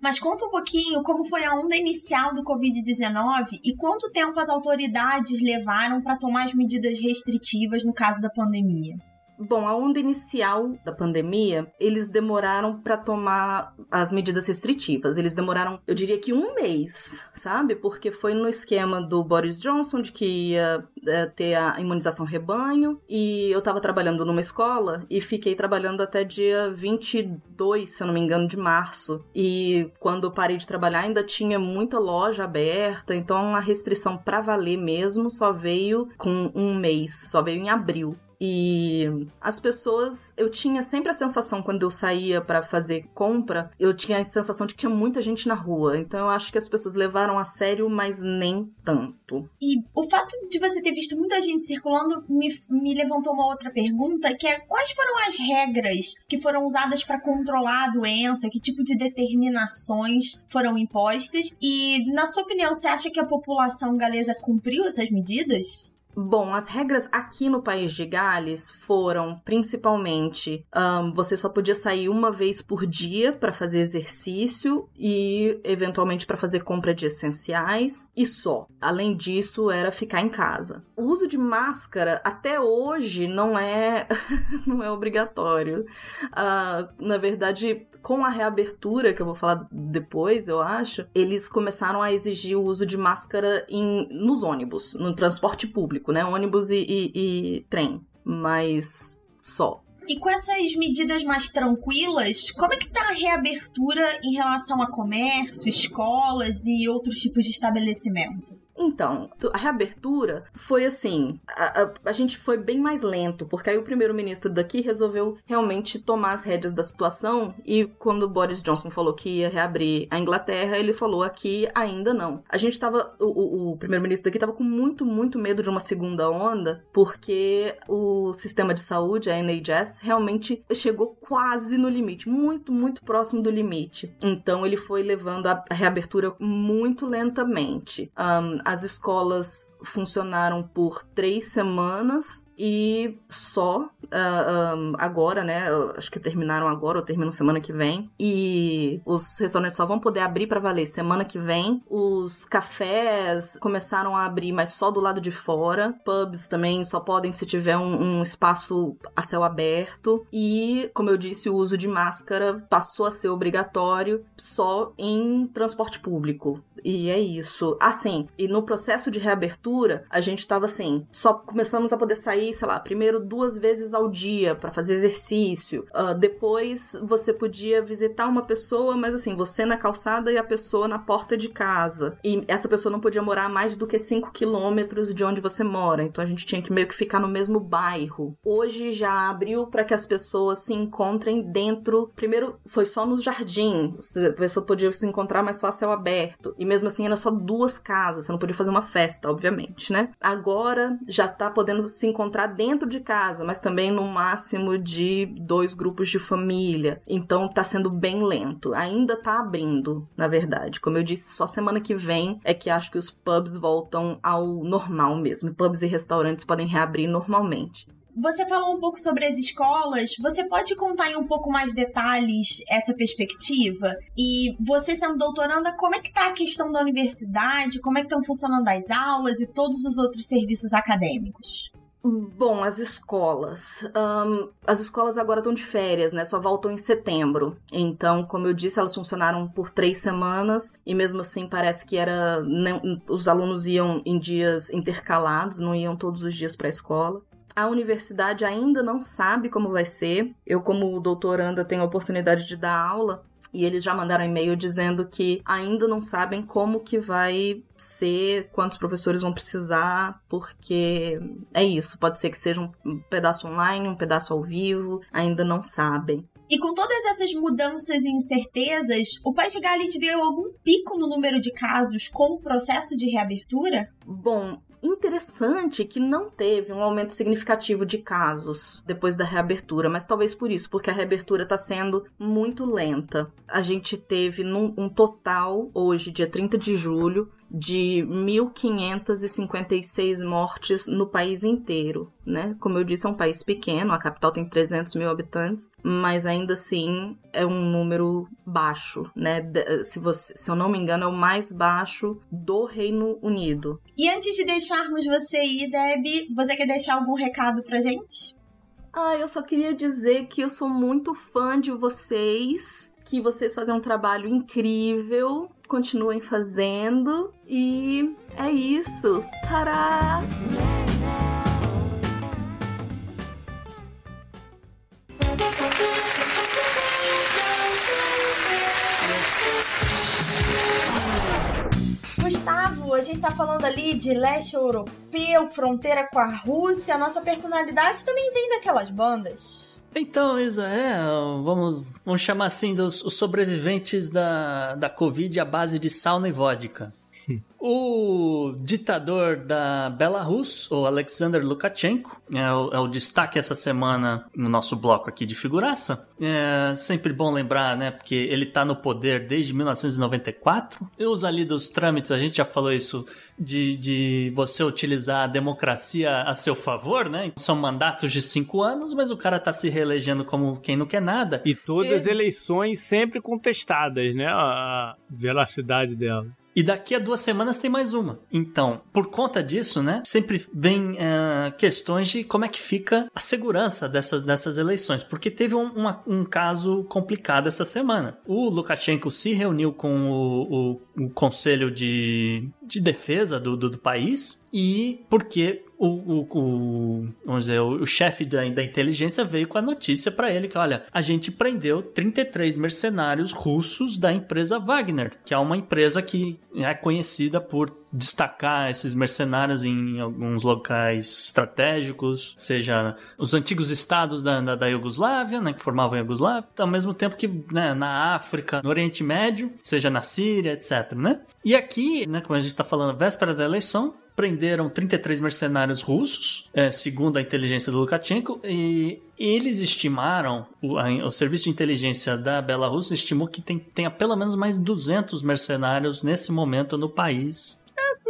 Mas conta um pouquinho como foi a onda inicial do Covid-19 e quanto tempo as autoridades levaram para tomar as medidas restritivas no caso da pandemia. Bom, a onda inicial da pandemia, eles demoraram para tomar as medidas restritivas. Eles demoraram, eu diria que um mês, sabe? Porque foi no esquema do Boris Johnson de que ia é, ter a imunização rebanho. E eu tava trabalhando numa escola e fiquei trabalhando até dia 22, se eu não me engano, de março. E quando eu parei de trabalhar, ainda tinha muita loja aberta. Então a restrição para valer mesmo só veio com um mês, só veio em abril. E as pessoas, eu tinha sempre a sensação quando eu saía para fazer compra, eu tinha a sensação de que tinha muita gente na rua. Então eu acho que as pessoas levaram a sério, mas nem tanto. E o fato de você ter visto muita gente circulando me, me levantou uma outra pergunta, que é quais foram as regras que foram usadas para controlar a doença, que tipo de determinações foram impostas? E na sua opinião, você acha que a população galesa cumpriu essas medidas? Bom, as regras aqui no país de Gales foram principalmente um, você só podia sair uma vez por dia para fazer exercício e eventualmente para fazer compra de essenciais e só. Além disso, era ficar em casa. O uso de máscara até hoje não é não é obrigatório. Uh, na verdade, com a reabertura que eu vou falar depois, eu acho, eles começaram a exigir o uso de máscara em, nos ônibus, no transporte público, né? Ônibus e, e, e trem. Mas só. E com essas medidas mais tranquilas, como é que tá a reabertura em relação a comércio, escolas e outros tipos de estabelecimento? Então, a reabertura foi assim: a, a, a, gente foi bem mais lento, porque aí o primeiro-ministro daqui resolveu realmente tomar as rédeas da situação. E quando Boris Johnson falou que ia reabrir a Inglaterra, ele falou aqui ainda não. A gente tava. O, o, primeiro-ministro daqui tava com muito, muito medo de uma segunda onda, porque o sistema de saúde, a NHS, realmente chegou quase no limite, muito, muito próximo do limite. Então ele foi levando a reabertura muito lentamente. Um, as escolas funcionaram por três semanas e só uh, ah, um, agora, né? Acho que terminaram agora ou terminam semana que vem. E os restaurantes só vão poder abrir para valer semana que vem. Os cafés começaram a abrir, mas só do lado de fora. Pubs também só podem se tiver um, um espaço a céu aberto. E, como eu disse, o uso de máscara passou a ser obrigatório só em transporte público. E é isso. Assim, e no processo de reabertura, a gente tava assim, só começamos a poder sair, sei lá, primeiro duas vezes ao dia para fazer exercício. Uh, depois você podia visitar uma pessoa, mas assim, você na calçada e a pessoa na porta de casa. E essa pessoa não podia morar mais do que 5 quilômetros de onde você mora. Então a gente tinha que meio que ficar no mesmo bairro. Hoje já abriu para que as pessoas se encontrem dentro. Primeiro foi só no jardim. A pessoa podia se encontrar mais só a céu aberto. E mesmo assim era só duas casas, você não podia fazer uma festa, obviamente, né? Agora já tá podendo se encontrar dentro de casa, mas também no máximo de dois grupos de família. Então tá sendo bem lento. Ainda tá abrindo, na verdade. Como eu disse, só semana que vem é que acho que os pubs voltam ao normal mesmo. Pubs e restaurantes podem reabrir normalmente. Você falou um pouco sobre as escolas. Você pode contar em um pouco mais detalhes essa perspectiva? E você sendo doutoranda, como é que está a questão da universidade? Como é que estão funcionando as aulas e todos os outros serviços acadêmicos? Bom, as escolas. Um, as escolas agora estão de férias, né? Só voltam em setembro. Então, como eu disse, elas funcionaram por três semanas e mesmo assim parece que era. os alunos iam em dias intercalados, não iam todos os dias para a escola. A universidade ainda não sabe como vai ser. Eu, como doutoranda, tenho a oportunidade de dar aula. E eles já mandaram e-mail dizendo que ainda não sabem como que vai ser, quantos professores vão precisar, porque é isso. Pode ser que seja um pedaço online, um pedaço ao vivo, ainda não sabem. E com todas essas mudanças e incertezas, o País de Gales viu algum pico no número de casos com o processo de reabertura? Bom, interessante que não teve um aumento significativo de casos depois da reabertura, mas talvez por isso, porque a reabertura está sendo muito lenta. A gente teve num, um total, hoje, dia 30 de julho, de 1.556 mortes no país inteiro, né? Como eu disse, é um país pequeno, a capital tem 300 mil habitantes, mas ainda assim é um número baixo, né? Se, você, se eu não me engano, é o mais baixo do Reino Unido. E antes de deixarmos você ir, Deb, você quer deixar algum recado pra gente? Ah, eu só queria dizer que eu sou muito fã de vocês, que vocês fazem um trabalho incrível, continuem fazendo e é isso. Tará! Gustavo, a gente está falando ali de leste europeu, fronteira com a Rússia. Nossa personalidade também vem daquelas bandas. Então, Isa, é, vamos, vamos chamar assim dos os sobreviventes da, da Covid à base de sauna e vodka. O ditador da Belarus, o Alexander Lukashenko, é o, é o, destaque essa semana no nosso bloco aqui de figuraça. É sempre bom lembrar, né? Porque ele está no poder desde 1994. E os ali dos trâmites, a gente já falou isso, de, de você utilizar a democracia a seu favor, né? São mandatos de cinco anos, mas o cara está se reelegendo como quem não quer nada. E todas as eleições sempre contestadas, né? A veracidade dela. E daqui a duas semanas tem mais uma. Então, por conta disso, né, sempre vem uh, questões de como é que fica a segurança dessas, dessas eleições. Porque teve um, uma, um caso complicado essa semana. O Lukashenko se reuniu com o, o, o Conselho de, de Defesa do, do, do país e porque o, o, o, vamos dizer, o, o chefe da, da inteligência veio com a notícia para ele que, olha, a gente prendeu 33 mercenários russos da empresa Wagner, que é uma empresa que é conhecida por destacar esses mercenários em alguns locais estratégicos, seja os antigos estados da, da, da Iugoslávia, né, que formavam a Iugoslávia, ao mesmo tempo que né, na África, no Oriente Médio, seja na Síria, etc, né? E aqui, né, como a gente está falando, véspera da eleição, prenderam 33 mercenários russos, é, segundo a inteligência do Lukashenko, e eles estimaram, o, a, o, serviço de inteligência da Belarus estimou que tem, tenha pelo menos mais 200 mercenários nesse momento no país.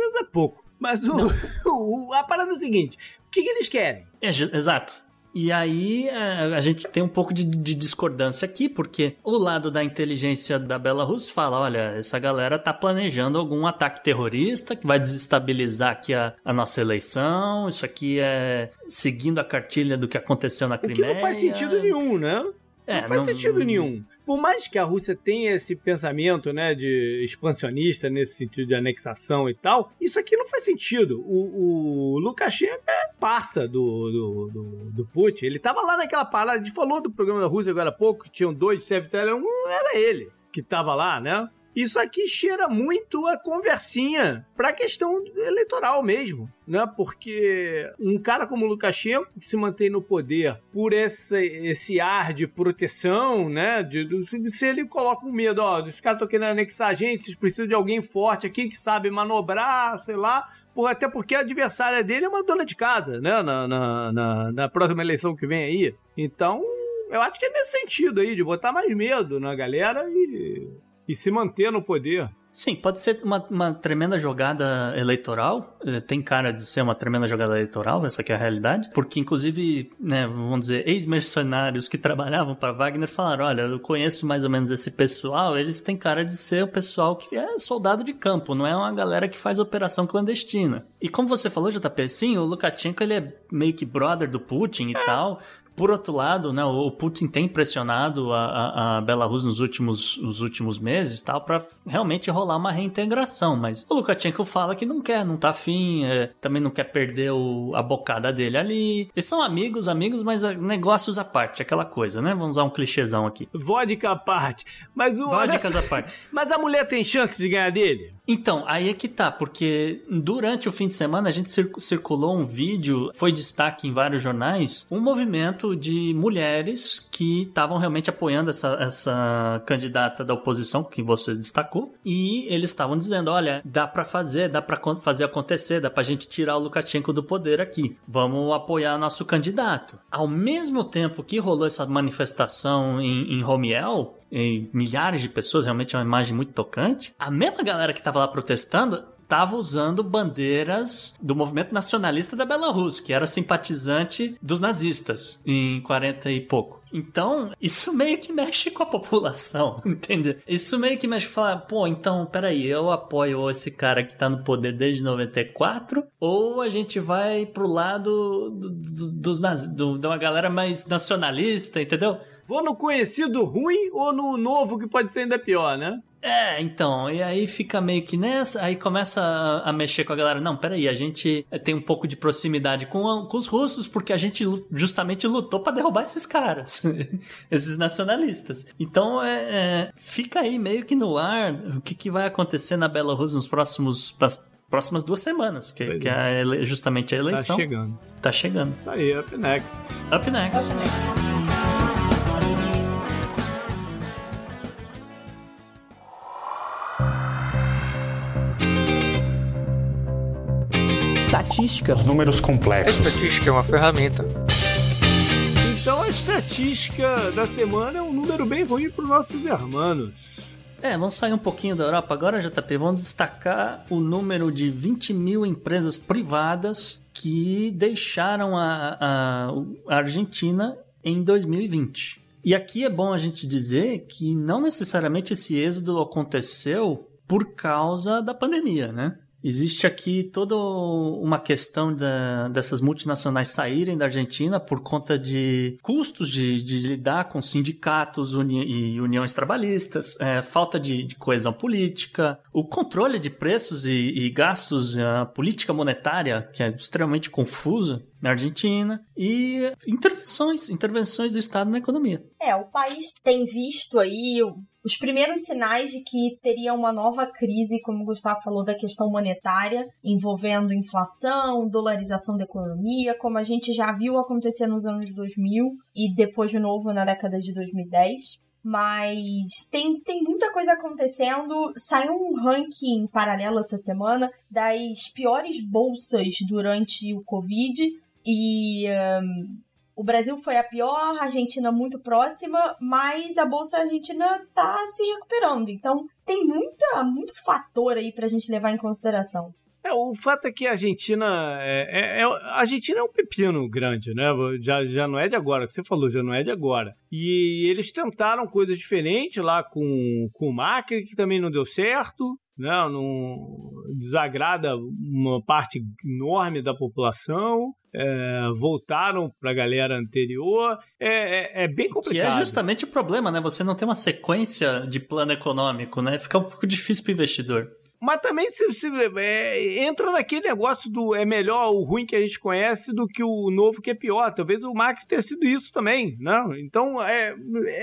É, coisa pouco. Mas o, o, a parada é o seguinte: o que, que eles querem? É, exato. E aí é, a gente tem um pouco de, de, discordância aqui, porque o lado da inteligência da Belarus fala: olha, essa galera tá planejando algum ataque terrorista que vai desestabilizar aqui a, a nossa eleição. Isso aqui é seguindo a cartilha do que aconteceu na Crimeia. O que não faz sentido nenhum, né? É, não faz não, sentido nenhum por mais que a Rússia tenha esse pensamento, né, de expansionista nesse sentido de anexação e tal, isso aqui não faz sentido. O, o Lukashenko é parça do, do, do, do, Putin. Ele tava lá naquela parada, a gente falou do programa da Rússia agora há pouco, que tinham dois chefes um era ele que tava lá, né? Isso aqui cheira muito a conversinha para questão eleitoral mesmo, né? Porque um cara como Lukashenko, que se mantém no poder por esse, esse ar de proteção, né? De, de, se ele coloca um medo, ó, os caras estão querendo anexar a gente, vocês precisam de alguém forte aqui que sabe manobrar, sei lá. Até porque a adversária dele é uma dona de casa, né? Na, na, na, na próxima eleição que vem aí. Então, eu acho que é nesse sentido aí, de botar mais medo na galera e e se manter no poder. Sim, pode ser uma, uma tremenda jogada eleitoral. Eh, tem cara de ser uma tremenda jogada eleitoral, essa é a realidade. Porque, inclusive, né, vamos dizer, ex-mercenários que trabalhavam para Wagner falaram: olha, eu conheço mais ou menos esse pessoal, eles têm cara de ser o pessoal que é soldado de campo, não é uma galera que faz operação clandestina. E como você falou, JP, sim, o Lukashenko ele é meio que brother do Putin e é. tal. Por outro lado, né, o Putin tem pressionado a, a, a Belarus nos últimos, nos últimos meses tal para realmente rolar uma reintegração, mas o Lukashenko fala que não quer, não tá afim, é, também não quer perder o, a bocada dele ali. Eles são amigos, amigos, mas é, negócios à parte, aquela coisa, né? Vamos usar um clichêzão aqui. Vodka à parte. Mas o Vodkas à parte. Mas a mulher tem chance de ganhar dele? Então, aí é que tá, porque durante o fim de semana a gente circulou um vídeo, foi destaque em vários jornais, um movimento de mulheres que estavam realmente apoiando essa, essa candidata da oposição, que você destacou, e eles estavam dizendo: olha, dá para fazer, dá para fazer acontecer, dá pra gente tirar o Lukashenko do poder aqui, vamos apoiar nosso candidato. Ao mesmo tempo que rolou essa manifestação em, em Romiel, em milhares de pessoas, realmente é uma imagem muito tocante. A mesma galera que estava lá protestando estava usando bandeiras do movimento nacionalista da Belarus, que era simpatizante dos nazistas em 40 e pouco. Então, isso meio que mexe com a população, entende? Isso meio que mexe com falar, pô, então, peraí, eu apoio esse cara que tá no poder desde 94, ou a gente vai pro lado do, do, dos do, de uma galera mais nacionalista, entendeu? Vou no conhecido ruim ou no novo que pode ser ainda pior, né? É, então, e aí fica meio que nessa, aí começa a, a, mexer com a galera. Não, peraí, a gente tem um pouco de proximidade com, com os russos, porque a gente justamente lutou para derrubar esses caras, esses nacionalistas. Então, é, é, fica aí meio que no ar o que, que vai acontecer na Belarus nos próximos, próximas duas semanas, que, que é, é justamente a eleição. Tá chegando. Tá chegando. Isso aí, up next. Up next. Up next. Estatística. Os números A complexos. estatística é uma ferramenta. Então a estatística da semana é um número bem ruim para os nossos irmãos. É, vamos sair um pouquinho da Europa agora, JP. Vamos destacar o número de 20 mil empresas privadas que deixaram a, a, a Argentina em 2020. E aqui é bom a gente dizer que não necessariamente esse êxodo aconteceu por causa da pandemia, né? Existe aqui toda uma questão da- dessas multinacionais saírem da Argentina por conta de custos de, de lidar com sindicatos uni- e uniões trabalhistas, é, falta de, de coesão política, o controle de preços e, e gastos, a política monetária, que é extremamente confusa na Argentina, e intervenções, intervenções do Estado na economia. É, o país tem visto aí os primeiros sinais de que teria uma nova crise, como o Gustavo falou, da questão monetária, envolvendo inflação, dolarização da economia, como a gente já viu acontecer nos anos 2000 e depois de novo na década de 2010. Mas tem, tem muita coisa acontecendo. Saiu um ranking paralelo essa semana das piores bolsas durante o Covid. E hum, o Brasil foi a pior, a Argentina muito próxima, mas a bolsa argentina tá se recuperando. Então tem muita, muito fator aí pra gente levar em consideração. É, o fato é que a Argentina é, é- é- a Argentina é um pepino grande, né? Já, já não é de agora, que você falou, já não é de agora. E eles tentaram coisas diferentes lá com, com o Macri, que também não deu certo, né? Não desagrada uma parte enorme da população. é, voltaram para a galera anterior. É, é, é bem Que complicado. é justamente o problema, né? Você não tem uma sequência de plano econômico, né? Fica um pouco difícil para o investidor. Mas também se, se- é, entra naquele negócio do é melhor o ruim que a gente conhece do que o novo que é pior. Talvez o Macri tenha sido isso também, não? Então é,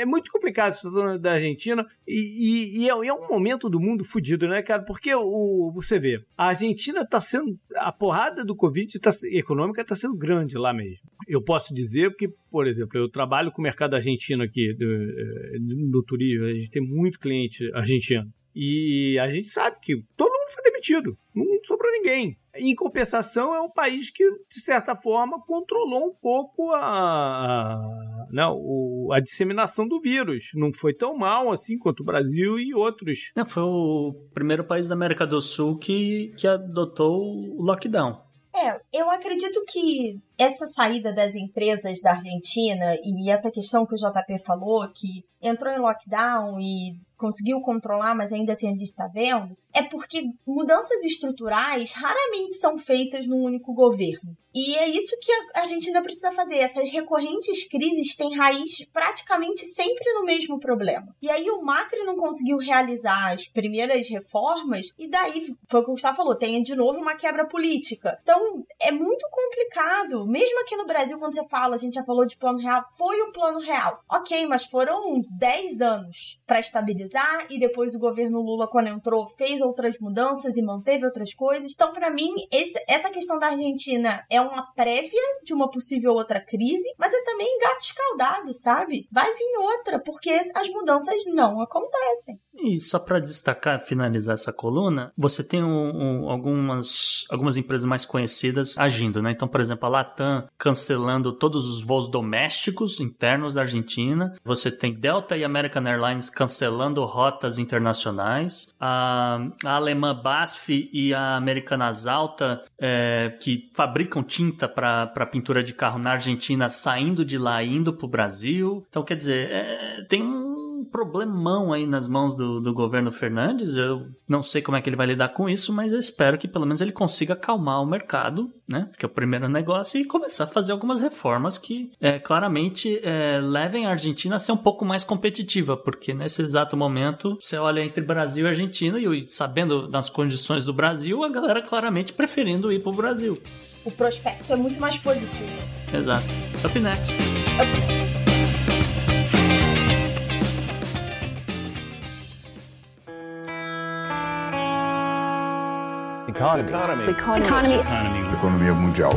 é muito complicado isso da- Argentina e, e- e é, e é um momento do mundo fudido, né, cara? Porque o, você vê, a Argentina tá sendo a porrada do Covid tá, econômica tá sendo grande lá mesmo. Eu posso dizer porque, por exemplo, eu trabalho com o mercado argentino aqui do, eh, do turismo, a gente tem muito cliente argentino. E a gente sabe que todo mundo foi demitido, não sobrou ninguém. Em compensação, é um país que, de certa forma, controlou um pouco a, a, né, o- a disseminação do vírus. Não foi tão mal assim quanto o Brasil e outros. Não, foi o primeiro país da América do Sul que, que adotou o lockdown. É, eu acredito que essa saída das empresas da Argentina e essa questão que o JP falou, que entrou em lockdown e conseguiu controlar, mas ainda assim a gente está vendo, é porque mudanças estruturais raramente são feitas num único governo. E é isso que a Argentina precisa fazer. Essas recorrentes crises têm raiz praticamente sempre no mesmo problema. E aí o Macri não conseguiu realizar as primeiras reformas, e daí foi o que o Gustavo falou: tem de novo uma quebra política. Então é muito complicado. Mesmo aqui no Brasil, quando você fala, a gente já falou de plano real, foi um plano real. Ok, mas foram 10 anos para estabilizar, e depois o governo Lula, quando entrou, fez outras mudanças e manteve outras coisas. Então, para mim, esse- essa questão da Argentina é uma prévia de uma possível outra crise, mas é também gato escaldado, sabe? Vai vir outra, porque as mudanças não acontecem. E só para destacar, finalizar essa coluna, você tem um- um- algumas, algumas empresas mais conhecidas agindo, né? Então, por exemplo, a Latam cancelando todos os voos domésticos internos da Argentina. Você tem Delta e American Airlines cancelando rotas internacionais. A, a alemã BASF e a americana Alta, é, que fabricam tinta para pintura de carro na Argentina, saindo de lá indo para o Brasil. Então, quer dizer, é, tem um problemão aí nas mãos do, do governo Fernandes. Eu não sei como é que ele vai lidar com isso, mas eu espero que pelo menos ele consiga acalmar o mercado, né? Que é o primeiro negócio, e começar a fazer algumas reformas que é, claramente é, levem a Argentina a ser um pouco mais competitiva, porque nesse exato momento você olha entre Brasil e Argentina e sabendo das condições do Brasil, a galera claramente preferindo ir pro Brasil. O prospecto é muito mais positivo. Exato. Up next. Economy. Economy. Economia mundial.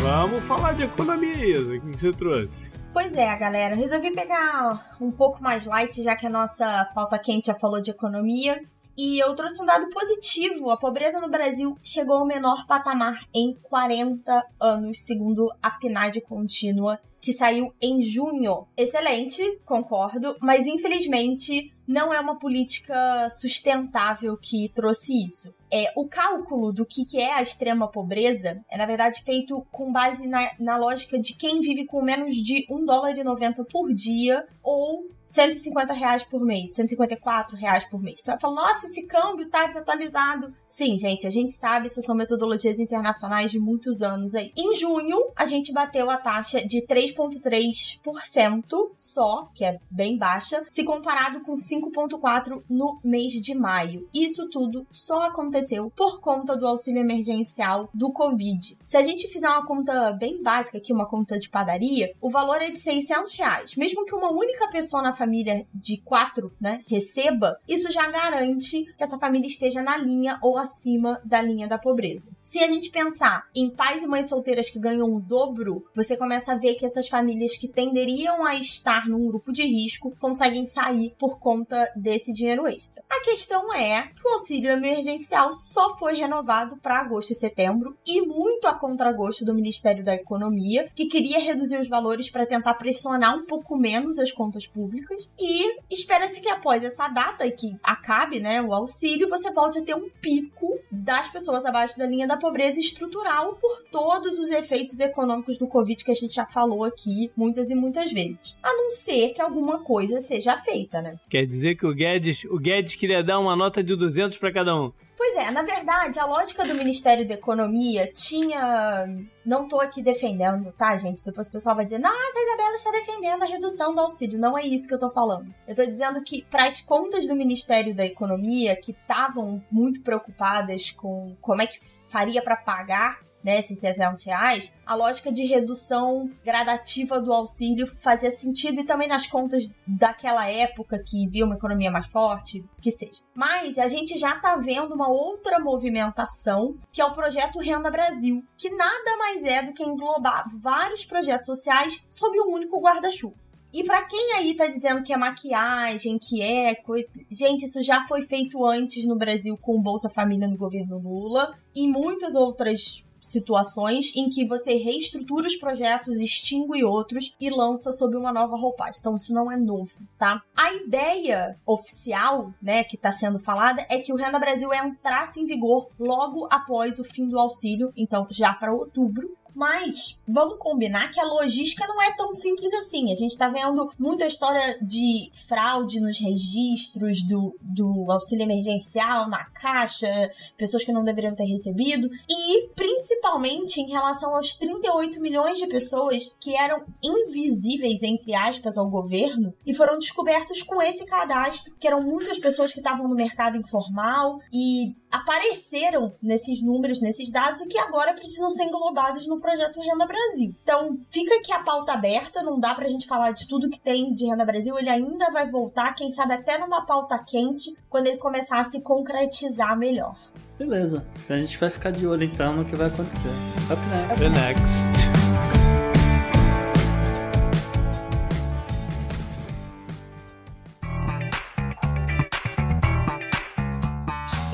Vamos falar de economia, Isa. O que você trouxe? Pois é, galera. Resolvi pegar um pouco mais light, já que a nossa pauta quente já falou de economia. E eu trouxe um dado positivo: a pobreza no Brasil chegou ao menor patamar em 40 anos, segundo a PNAD contínua que saiu em junho. Excelente, concordo, mas infelizmente não é uma política sustentável que trouxe isso. É, o cálculo do que, que é a extrema pobreza é, na verdade, feito com base na, na lógica de quem vive com menos de 1 dólar e 90 por dia ou 150 reais por mês, 154 reais por mês. Você vai falar, nossa, esse câmbio tá desatualizado. Sim, gente, a gente sabe, essas são metodologias internacionais de muitos anos aí. Em junho, a gente bateu a taxa de 3,3% só, que é bem baixa, se comparado com 5,4% no mês de maio. Isso tudo só aconteceu por conta do auxílio emergencial do Covid. Se a gente fizer uma conta bem básica aqui, uma conta de padaria, o valor é de 600 reais. Mesmo que uma única pessoa na família de quatro, né, receba, isso já garante que essa família esteja na linha ou acima da linha da pobreza. Se a gente pensar em pais e mães solteiras que ganham o dobro, você começa a ver que essas famílias que tenderiam a estar num grupo de risco conseguem sair por conta desse dinheiro extra. A questão é que o auxílio emergencial só foi renovado para agosto e setembro e muito a contragosto do Ministério da Economia, que queria reduzir os valores para tentar pressionar um pouco menos as contas públicas e espera-se que após essa data que acabe, né, o auxílio, você volte a ter um pico das pessoas abaixo da linha da pobreza estrutural por todos os efeitos econômicos do Covid que a gente já falou aqui muitas e muitas vezes. A não ser que alguma coisa seja feita, né? Quer dizer que o Guedes, o Guedes queria dar uma nota de 200 para cada um. Pois é, na verdade, a lógica do Ministério da Economia tinha. Não tô aqui defendendo, tá, gente? Depois o pessoal vai dizer, nossa, a Isabela está defendendo a redução do auxílio. Não é isso que eu tô falando. Eu tô dizendo que, para as contas do Ministério da Economia, que estavam muito preocupadas com como é que faria para pagar né, esses 600 reais, a lógica de redução gradativa do auxílio fazia sentido e também nas contas daquela época que via uma economia mais forte, que seja. Mas a gente já tá vendo uma outra movimentação, que é o projeto Renda Brasil, que nada mais é do que englobar vários projetos sociais sob um único guarda-chuva. E para quem aí tá dizendo que é maquiagem, que é coisa. Gente, isso já foi feito antes no Brasil com o Bolsa Família no governo Lula e muitas outras situações em que você reestrutura os projetos, extingue outros e lança sob uma nova roupagem. Então isso não é novo, tá? A ideia oficial, né, que está sendo falada é que o Renda Brasil entrasse em vigor logo após o fim do auxílio, então já para outubro, mas vamos combinar que a logística não é tão simples assim. A gente tá vendo muita história de fraude nos registros do, do auxílio emergencial na caixa, pessoas que não deveriam ter recebido, e principalmente em relação aos 38 milhões de pessoas que eram invisíveis, entre aspas, ao governo e foram descobertos com esse cadastro, que eram muitas pessoas que estavam no mercado informal e apareceram nesses números, nesses dados e que agora precisam ser englobados no projeto Renda Brasil. Então, fica aqui a pauta aberta, não dá pra gente falar de tudo que tem de Renda Brasil, ele ainda vai voltar, quem sabe até numa pauta quente, quando ele começar a se concretizar melhor. Beleza, a gente vai ficar de olho então no que vai acontecer. Up next. Up next.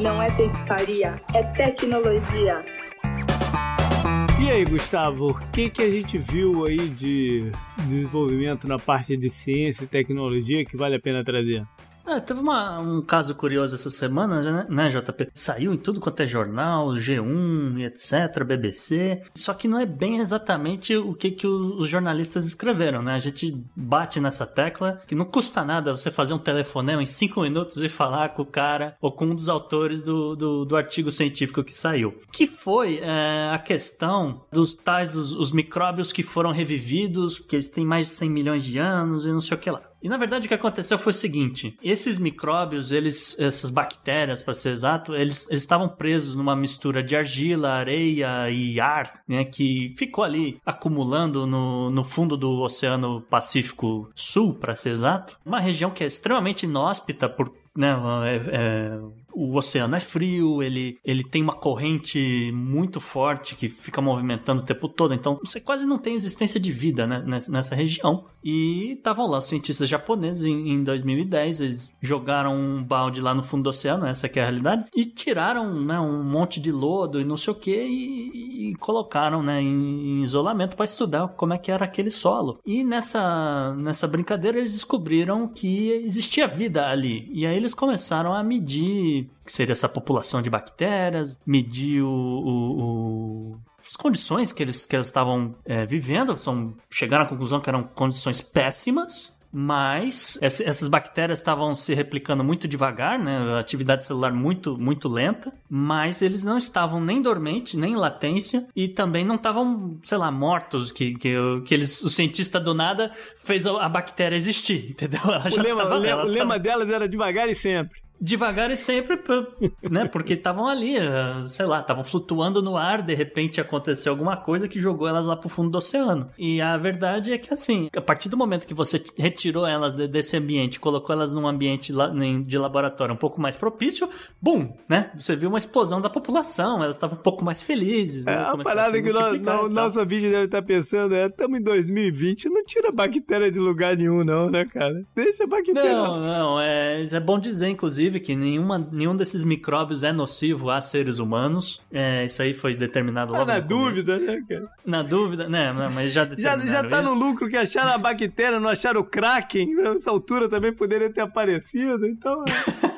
Não é pescaria, é tecnologia. E aí, Gustavo, o que, que a gente viu aí de desenvolvimento na parte de ciência e tecnologia que vale a pena trazer? É, teve uma, um caso curioso essa semana, né, né, JP? Saiu em tudo quanto é jornal, G1, etc., BBC. Só que não é bem exatamente o que, que os jornalistas escreveram, né? A gente bate nessa tecla que não custa nada você fazer um telefonema em cinco minutos e falar com o cara ou com um dos autores do, do, do artigo científico que saiu. Que foi é, a questão dos tais os, os micróbios que foram revividos, que eles têm mais de 100 milhões de anos e não sei o que lá. E na verdade o que aconteceu foi o seguinte: esses micróbios, eles, essas bactérias, para ser exato, eles, eles estavam presos numa mistura de argila, areia e ar, né, que ficou ali acumulando no, no fundo do Oceano Pacífico Sul, para ser exato, uma região que é extremamente inóspita por né, é, é, o oceano é frio, ele, ele tem uma corrente muito forte que fica movimentando o tempo todo, então você quase não tem existência de vida né, nessa região. E estavam lá os cientistas japoneses em, em 2010, eles jogaram um balde lá no fundo do oceano, essa é a realidade, e tiraram né, um monte de lodo e não sei o que e, e colocaram né, em, em isolamento para estudar como é que era aquele solo. E nessa, nessa brincadeira eles descobriram que existia vida ali. E aí eles começaram a medir que seria essa população de bactérias, medir o, o, o as condições que eles que eles estavam é, vivendo, são, chegaram à conclusão que eram condições péssimas mas essas bactérias estavam se replicando muito devagar, né? A atividade celular muito, muito lenta, mas eles não estavam nem dormentes, nem em latência e também não estavam, sei lá, mortos, que, que, que eles, o cientista do nada fez a bactéria existir, entendeu? Ela o lema, tava, o lema, o lema delas era devagar e sempre devagar e sempre, né? Porque estavam ali, eh, sei lá, estavam flutuando no ar, de repente aconteceu alguma coisa que jogou elas lá pro fundo do oceano. E a verdade é que assim, a partir do momento que você retirou elas desse ambiente, colocou elas num ambiente de laboratório um pouco mais propício, bum, né? Você viu uma explosão da população, elas estavam um pouco mais felizes. Né? É, a parada que o nosso vídeo deve estar pensando é, estamos em 2020, não tira bactéria de lugar nenhum não, né, cara? Deixa a bactéria. Não, não, é, é bom dizer, inclusive, inclusive, que nenhuma, nenhum desses micróbios é nocivo a seres humanos. É, isso aí foi determinado logo ah, na dúvida, né, cara? Na dúvida, né? Mas já já, já tá isso. no lucro que acharam a bactéria, não acharam o Kraken. Nessa altura também poderia ter aparecido, então...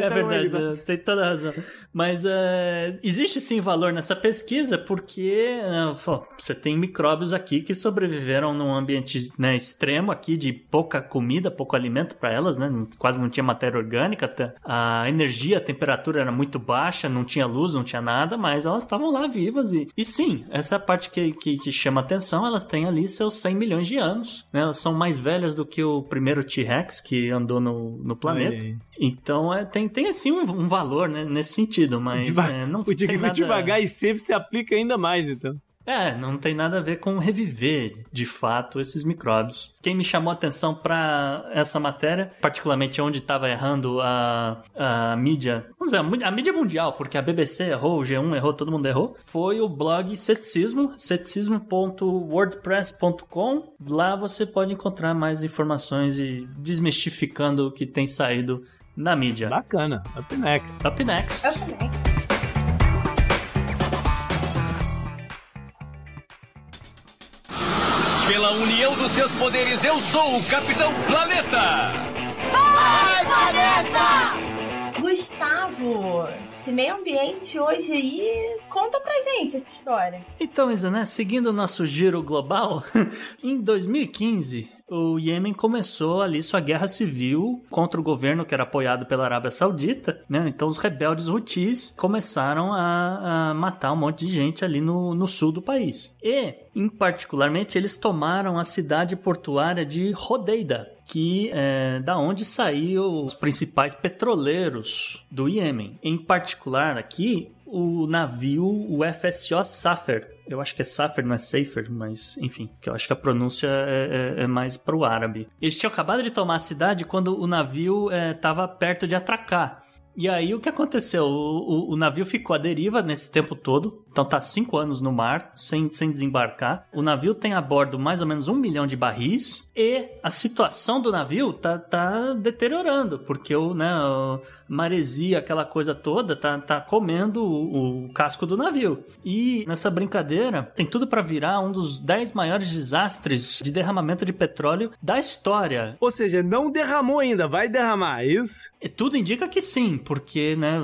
É... é verdade, tem toda a razão. Mas uh, existe sim valor nessa pesquisa porque uh, você tem micróbios aqui que sobreviveram num ambiente né, extremo aqui de pouca comida, pouco alimento para elas, né? Quase não tinha matéria orgânica, a energia, a temperatura era muito baixa, não tinha luz, não tinha nada, mas elas estavam lá vivas e, e sim, essa parte que, que, que chama atenção, elas têm ali seus 100 milhões de anos, né? Elas são mais velhas do que o primeiro T-Rex que andou no, no planeta. Então é, tem, tem assim um, um valor né, nesse sentido, mas Deva é, não o tem nada... devagar e sempre se aplica ainda mais, então. É, não tem nada a ver com reviver de fato esses micróbios. Quem me chamou a atenção para essa matéria, particularmente onde estava errando a, a mídia, vamos dizer, a mídia mundial, porque a BBC errou, o G1 errou, todo mundo errou, foi o blog Ceticismo, ceticismo.wordpress.com. Lá você pode encontrar mais informações e desmistificando o que tem saído na mídia. Bacana. Up next. Up next. Up next. Pela união dos seus poderes, eu sou o Capitão Planeta! Vai, Planeta! Esse meio ambiente hoje aí, conta pra gente essa história. Então, Isa, né, seguindo o nosso giro global, em 2015, o Iêmen começou ali sua guerra civil contra o governo que era apoiado pela Arábia Saudita, né? Então os rebeldes Houthis começaram a, a matar um monte de gente ali no, no sul do país. E, em particularmente, eles tomaram a cidade portuária de Rodeida, que é da onde saíam os principais petroleiros do Iêmen. Em particular aqui, o navio, o FSO Safer, eu acho que é Safer, não é Safer, mas enfim, que eu acho que a pronúncia é, é, é mais para o árabe. Eles tinham acabado de tomar a cidade quando o navio estava é, perto de atracar. E aí o que aconteceu? O, o, o, navio ficou à deriva nesse tempo todo, então tá cinco anos no mar, sem, sem desembarcar. O navio tem a bordo mais ou menos um milhão de barris e a situação do navio tá, tá deteriorando, porque o, né, a maresia, aquela coisa toda, tá, tá comendo o, o casco do navio. E nessa brincadeira tem tudo para virar um dos dez maiores desastres de derramamento de petróleo da história. Ou seja, não derramou ainda, vai derramar, é isso? E tudo indica que sim, porque, né,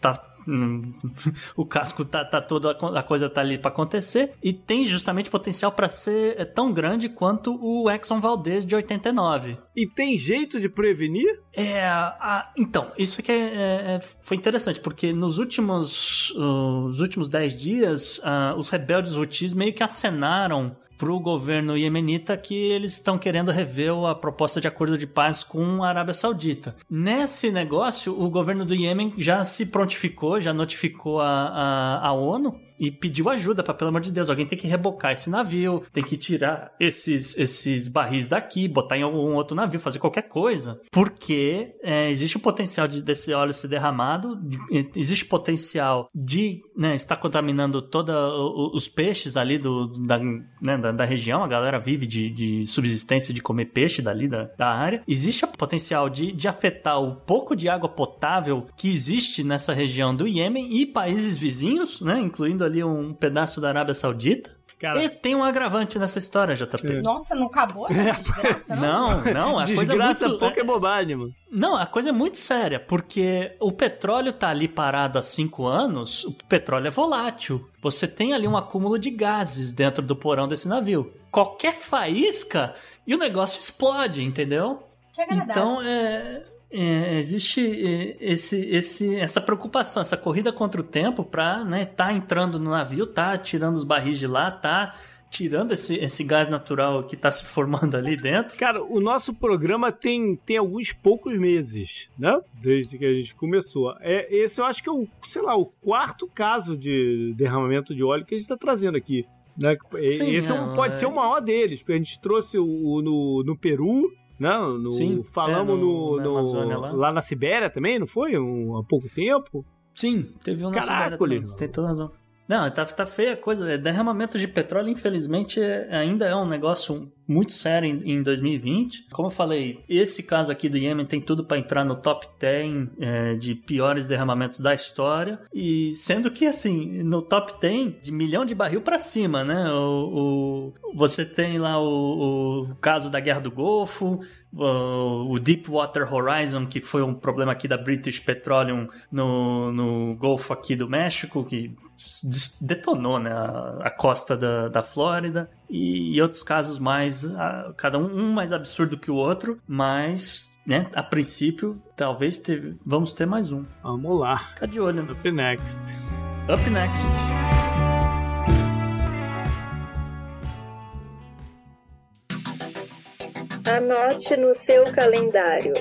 tá o casco tá, tá todo, a coisa tá ali para acontecer e tem justamente potencial para ser é, tão grande quanto o Exxon Valdez de 89. E tem jeito de prevenir? É, a, então, isso que é, é, é foi interessante, porque nos últimos, uh, os últimos 10 dias, uh, os rebeldes Houthis meio que acenaram para o governo iemenita que eles estão querendo rever a proposta de acordo de paz com a Arábia Saudita. Nesse negócio, o governo do Iêmen já se prontificou, já notificou a, a, a ONU e pediu ajuda para pelo amor de Deus, alguém tem que rebocar esse navio, tem que tirar esses, esses barris daqui, botar em algum outro navio, fazer qualquer coisa, porque é, existe o potencial de desse óleo ser derramado, de, existe o potencial de né, estar contaminando todos os peixes ali do, da, né, da, da, região, a galera vive de, de subsistência de comer peixe dali da, da área, existe o potencial de, de afetar o pouco de água potável que existe nessa região do Iêmen e países vizinhos, né, incluindo ali um pedaço da Arábia Saudita. Cara, e tem um agravante nessa história, JP. É. Nossa, não acabou né? desgraça, não? Não, não. A desgraça coisa é muito... pouco é bobagem, mano. Não, a coisa é muito séria, porque o petróleo tá ali parado há cinco anos, o petróleo é volátil. Você tem ali um acúmulo de gases dentro do porão desse navio. Qualquer faísca e o negócio explode, entendeu? Que agradável. Então, é é, existe é, esse, esse, essa preocupação, essa corrida contra o tempo para né, tá entrando no navio, tá tirando os barris de lá, tá tirando esse, esse gás natural que está se formando ali dentro. Cara, o nosso programa tem, tem alguns poucos meses, né? Desde que a gente começou. É, esse eu acho que é o, sei lá, o quarto caso de derramamento de óleo que a gente está trazendo aqui. Né? Sim, esse é, pode é... ser o maior deles, porque a gente trouxe o, o no, no Peru, não, no, Sim, falamos é, no, na no lá. lá. na Sibéria também, não foi? Um, há pouco tempo? Sim, teve um na Caraca, Sibéria também, tem toda razão. Não, tá, tá feia a coisa. É, derramamento de petróleo, infelizmente, é, ainda é um negócio muito sério em, em 2020. Como eu falei, esse caso aqui do Iêmen tem tudo para entrar no top 10 é, de piores derramamentos da história. E sendo que, assim, no top 10, de milhão de barril para cima, né? O, o, você tem lá o, o caso da Guerra do Golfo, o Deepwater Horizon, que foi um problema aqui da British Petroleum no, no Golfo aqui do México, que detonou né, a, a costa da, da Flórida, e, e outros casos mais, a, cada um, um mais absurdo que o outro, mas né? A princípio, talvez teve, vamos ter mais um. Vamos lá. Fica de olho. Up next. Up next. Anote no seu calendário.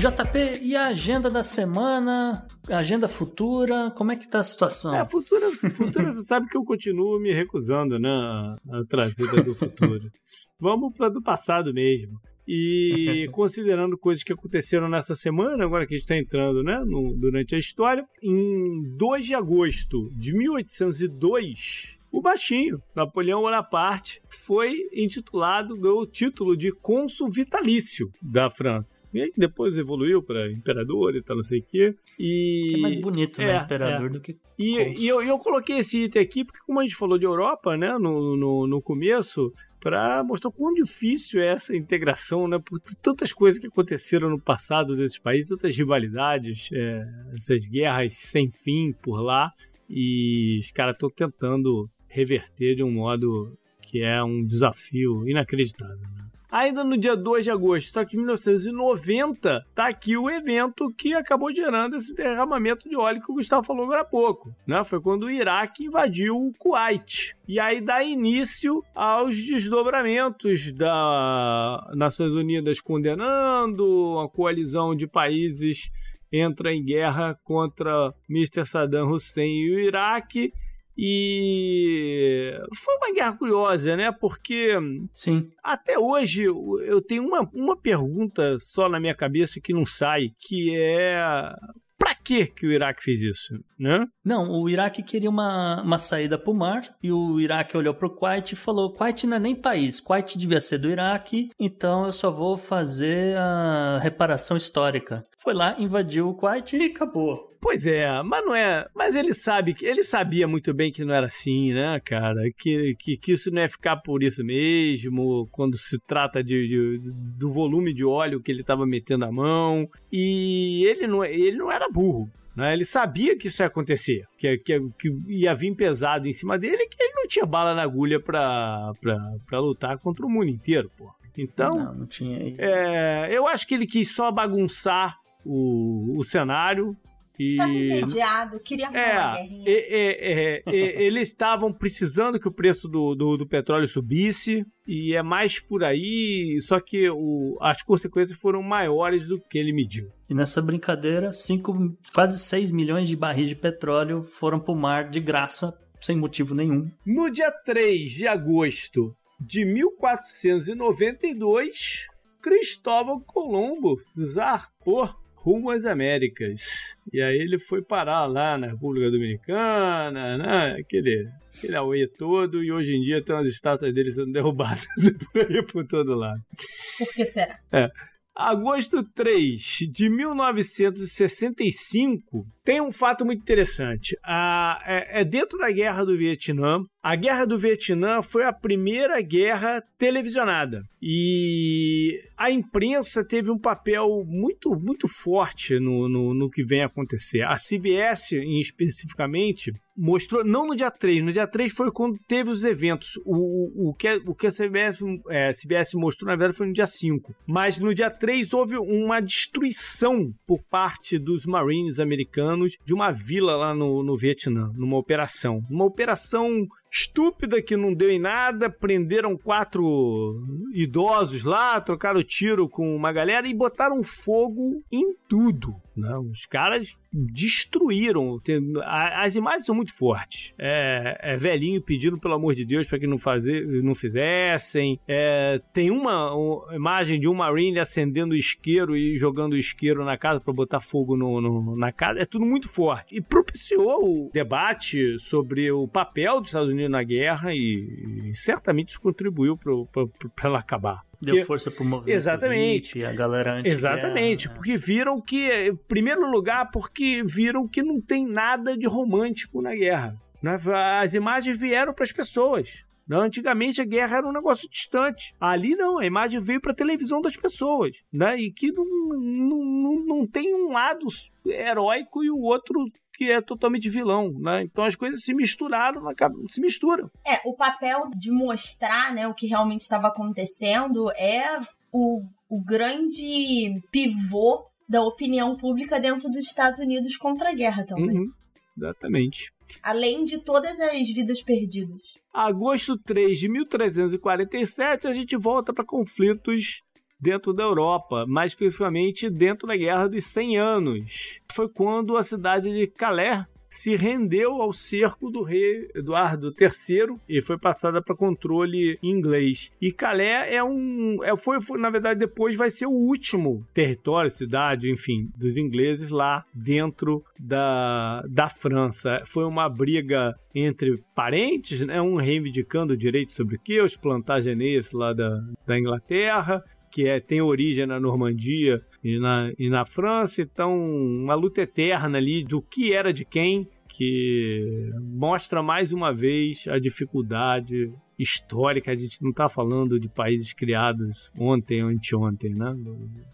JP, e a agenda da semana? A agenda futura? Como é que tá a situação? É, futura, futura você sabe que eu continuo me recusando, né? A trazida do futuro. Vamos para do passado mesmo. E considerando coisas que aconteceram nessa semana, agora que a gente está entrando né, no, durante a história, em 2 de agosto de 1802, o baixinho, Napoleão Bonaparte, foi intitulado, ganhou o título de cônsul vitalício da França. E aí depois evoluiu para imperador e tal, não sei o quê. E... Que é mais bonito, né? É, imperador é. do que. E, e eu, eu, coloquei esse item aqui porque, como a gente falou de Europa, né, no, no, no começo, para mostrar quão difícil é essa integração, né? Por tantas coisas que aconteceram no passado desses países, tantas rivalidades, é, essas guerras sem fim por lá, e os caras estão tentando reverter de um modo que é um desafio inacreditável. Né? Ainda no dia 2 de agosto, só que em 1990, tá aqui o evento que acabou gerando esse derramamento de óleo que o Gustavo falou agora há pouco. Né? Foi quando o Iraque invadiu o Kuwait. E aí dá início aos desdobramentos da Nações Unidas condenando, a coalizão de países entra em guerra contra Mr. Saddam Hussein e o Iraque e foi uma guerra curiosa, né? Porque Sim. até hoje eu tenho uma, uma pergunta só na minha cabeça que não sai, que é Pra que que o Iraque fez isso, né? Não, o Iraque queria uma, uma saída pro mar e o Iraque olhou pro Kuwait e falou: Kuwait não é nem país, Kuwait devia ser do Iraque, então eu só vou fazer a reparação histórica. Foi lá, invadiu o Kuwait e acabou. Pois é, mas não é. Mas ele sabe que ele sabia muito bem que não era assim, né, cara? Que, que, que isso não ia ficar por isso mesmo, quando se trata de, de do volume de óleo que ele estava metendo a mão. E ele não, ele não era burro. Né? Ele sabia que isso ia acontecer, que, que, que ia vir pesado em cima dele, que ele não tinha bala na agulha pra, pra, pra lutar contra o mundo inteiro, pô. Então, não, não tinha. É, eu acho que ele quis só bagunçar o, o cenário, E... Tava entediado, queria arrumar uma É, guerrinha. e- e- e- e- eles estavam precisando que o preço do, do, do petróleo subisse, e é mais por aí, só que o, as consequências foram maiores do que ele mediu. E nessa brincadeira, cinco, quase 6 milhões de barris de petróleo foram pro mar de graça, sem motivo nenhum. No dia 3 de agosto de 1492, Cristóvão Colombo zarpou rumo às Américas. E aí ele foi parar lá na República Dominicana, né? Aquele, aquele auê todo, e hoje em dia tem umas estátuas dele sendo derrubadas por aí por todo lado. Por que será? Agosto 3 de 1965 tem um fato muito interessante. É, é dentro da Guerra do Vietnã. A Guerra do Vietnã foi a primeira guerra televisionada. E a imprensa teve um papel muito, muito forte no, no, no que vem acontecer. A CBS, em especificamente, mostrou, não no dia 3, no dia 3 foi quando teve os eventos. O, o, o, que, a- o que a CBS, é, CBS mostrou, na verdade, foi no dia 5. Mas no dia 3 houve uma destruição por parte dos Marines americanos de uma vila lá no, no Vietnã, numa operação. Uma operação estúpida que não deu em nada, prenderam quatro idosos lá, trocaram tiro com uma galera e botaram fogo em tudo. Né? Os caras destruíram. As imagens são muito fortes. É, é velhinho pedindo pelo amor de Deus para que não, fazer, não fizessem. É, tem uma, uma imagem de um Marine acendendo isqueiro e jogando isqueiro na casa para botar fogo no, no- na casa. É tudo muito forte. E propiciou o debate sobre o papel dos Estados Unidos na guerra e, e certamente isso contribuiu para ela acabar. Deu Porque- força pro movimento Exatamente. a galera anti Exatamente, porque viram que, em primeiro lugar, porque viram que não tem nada de romântico na guerra. né? As imagens vieram para as pessoas. né? Antigamente a guerra era um negócio distante. Ali não, a imagem veio para a televisão das pessoas. Né? E que não, não, não, não tem um lado heróico e o outro que é totalmente vilão. Né? Então as coisas se misturaram, se misturam. É, o papel de mostrar né, o que realmente estava acontecendo é o, o grande pivô da opinião pública dentro dos Estados Unidos contra a guerra também. Uhum, exatamente. Além de todas as vidas perdidas. agosto 3 de 1347, a gente volta para conflitos dentro da Europa, mais especificamente dentro da Guerra dos 100 Anos. Foi quando a cidade de Calais se rendeu ao cerco do rei Eduardo III e foi passada para controle inglês. E Calais é um, é, foi, foi, na verdade depois vai ser o último território, cidade, enfim, dos ingleses lá dentro da, da França. Foi uma briga entre parentes, né, um reivindicando o direito sobre o que os plantagenês lá da, da Inglaterra que é, tem origem na Normandia e na, e na França, então uma luta eterna ali do que era de quem, que mostra mais uma vez a dificuldade histórica. A gente não está falando de países criados ontem ou anteontem, né?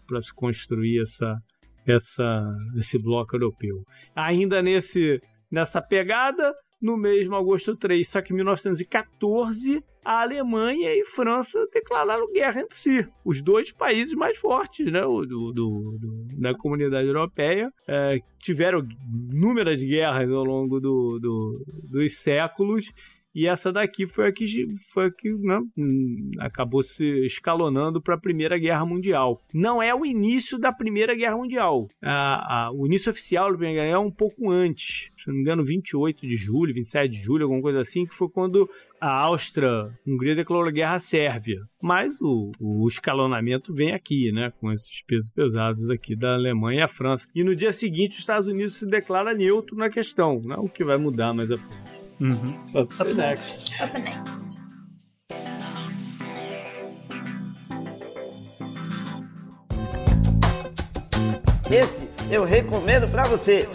Para se construir essa, essa, esse bloco europeu. Ainda nesse, nessa pegada, no mesmo agosto 3, só que em 1914, a Alemanha e França declararam guerra entre si. Os dois países mais fortes né, do, do, do da comunidade europeia é, tiveram inúmeras guerras ao longo do, do, dos séculos. E essa daqui foi a que, foi a que né, acabou se escalonando para a Primeira Guerra Mundial. Não é o início da Primeira Guerra Mundial. A, a, o início oficial da Primeira Guerra é um pouco antes. Se não me engano, 28 de julho, 27 de julho, alguma coisa assim, que foi quando a Áustria-Hungria declarou guerra à Sérvia. Mas o, o, escalonamento vem aqui, né? Com esses pesos pesados aqui da Alemanha e a França. E no dia seguinte, os Estados Unidos se declara neutro na questão. Não é o que vai mudar mais a frente. Uhum. Up, Up next. Up next. Esse eu recomendo para você.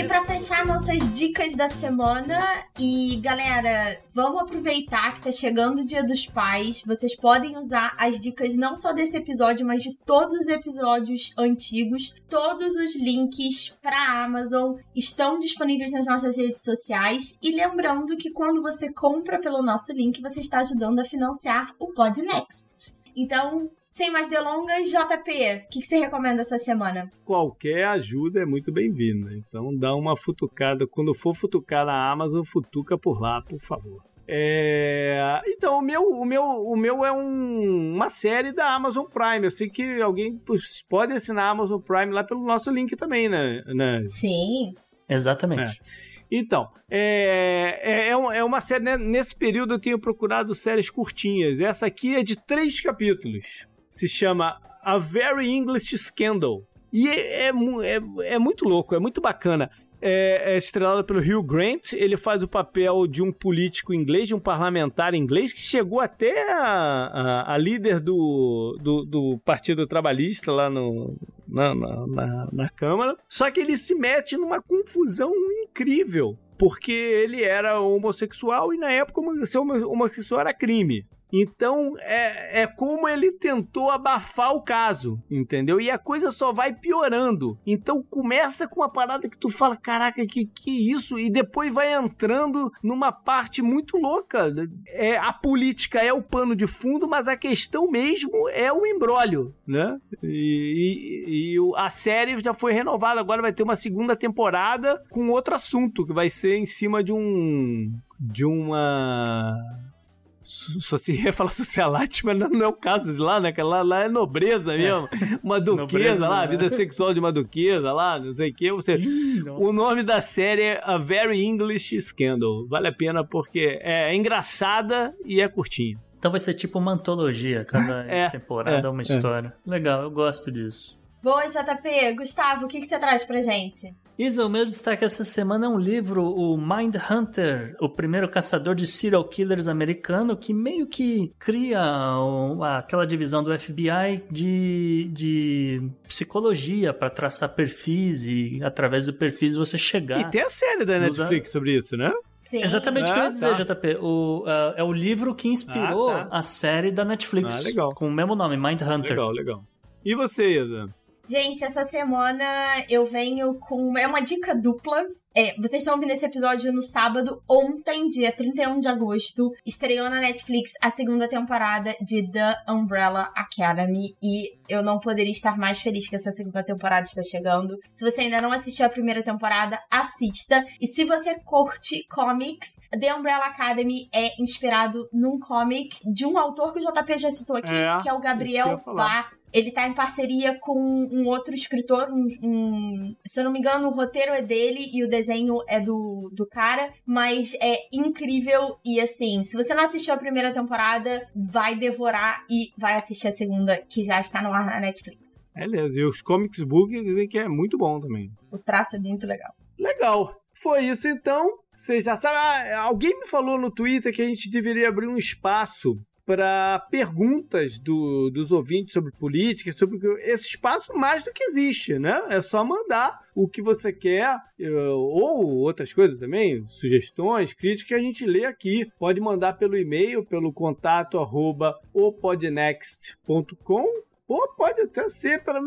E para fechar nossas dicas da semana, e galera, vamos aproveitar que tá chegando o Dia dos Pais. Vocês podem usar as dicas não só desse episódio, mas de todos os episódios antigos. Todos os links para Amazon estão disponíveis nas nossas redes sociais. E lembrando que quando você compra pelo nosso link, você está ajudando a financiar o Podnext. Então, Sem mais delongas, JP, o que, que você recomenda essa semana? Qualquer ajuda é muito bem-vinda. Então dá uma futucada. Quando for futucar na Amazon, futuca por lá, por favor. É... Então, o meu, o meu, o meu é um, uma série da Amazon Prime. Eu sei que alguém pode assinar a Amazon Prime lá pelo nosso link também, né? né? Sim. Exatamente. É. Então, é, é, é, é uma série. Né? Nesse período eu tenho procurado séries curtinhas. Essa aqui é de três capítulos. Se chama A Very English Scandal. E é, é, é, é muito louco, é muito bacana é, é estrelado pelo Hugh Grant. Ele faz o papel de um político inglês, de um parlamentar inglês, que chegou até a, a, a líder do, do, do, Partido Trabalhista lá no, na, na, na Câmara. Só que ele se mete numa confusão incrível porque ele era homossexual e na época ser homossexual era crime. Então é, é como ele tentou abafar o caso, entendeu? E a coisa só vai piorando. Então começa com uma parada que tu fala, caraca, que que isso? E depois vai entrando numa parte muito louca. É, a política é o pano de fundo, mas a questão mesmo é o embrólio, né? E, e, e a série já foi renovada, agora vai ter uma segunda temporada com outro assunto, que vai ser em cima de um. de uma só se ia falar socialite, mas não é o caso de lá, né? Que lá, lá é nobreza mesmo. É. Uma duquesa lá, a vida sexual de uma duquesa lá, não sei o que. Você... o nome da série é A Very English Scandal. Vale a pena porque é engraçada e é curtinha. Então vai ser tipo uma antologia, cada é, temporada é, uma é. história. Legal, eu gosto disso. Boa, JP. Gustavo, o que, que você traz pra gente? Isa, o meu destaque essa semana é um livro, o Mind Hunter, o primeiro caçador de serial killers americano, que meio que cria aquela divisão do FBI de, de psicologia para traçar perfis e através do perfis você chegar. E tem a série da Netflix sobre isso, né? Sim. Exatamente o que eu ia ah, dizer, tá. JP. O, uh, é o livro que inspirou ah, tá. a série da Netflix. Ah, legal. Com o mesmo nome, Mind Hunter. Legal, legal. E você, Isa? Gente, essa semana eu venho com. É uma dica dupla. É, vocês estão ouvindo esse episódio no sábado, ontem, dia 31 de agosto, estreou na Netflix a segunda temporada de The Umbrella Academy e eu não poderia estar mais feliz que essa segunda temporada está chegando. Se você ainda não assistiu a primeira temporada, assista. E se você curte comics, The Umbrella Academy é inspirado num comic de um autor que o JP já citou aqui, é, que é o Gabriel Bá ele tá em parceria com um outro escritor, um, um, se eu não me engano, o roteiro é dele e o desenho é do, do cara, mas é incrível e assim, se você não assistiu a primeira temporada, vai devorar e vai assistir a segunda, que já está no ar na Netflix. Beleza, e os comics book dizem que é muito bom também. O traço é muito legal. Legal. Foi isso então. Vocês já sabem, ah, alguém me falou no Twitter que a gente deveria abrir um espaço para perguntas do, dos ouvintes sobre política, sobre esse espaço mais do que existe, né? É só mandar o que você quer, eh, ou outras coisas também, sugestões, críticas, que a gente lê aqui. Pode mandar pelo e-mail, pelo contato arroba opodnext.com, ou pode até ser, para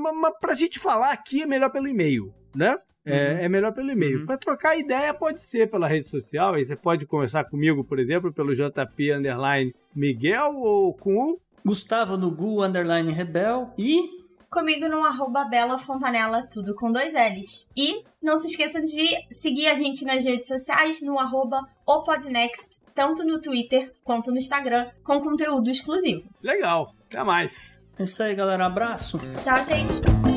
a gente falar aqui, é melhor pelo e-mail, né? É, uhum. é, melhor pelo e-mail. Uhum. Para trocar ideia pode ser pela rede social, aí você pode conversar comigo, por exemplo, pelo JP underline Miguel ou com o Gustavo no Gu underline Rebel e comigo no arroba Bela Fontanella, tudo com dois L's. E não se esqueçam de seguir a gente nas redes sociais no arroba Opodnext, tanto no Twitter quanto no Instagram, com conteúdo exclusivo. Legal, até mais. É isso aí, galera. Um abraço. Tchau, gente.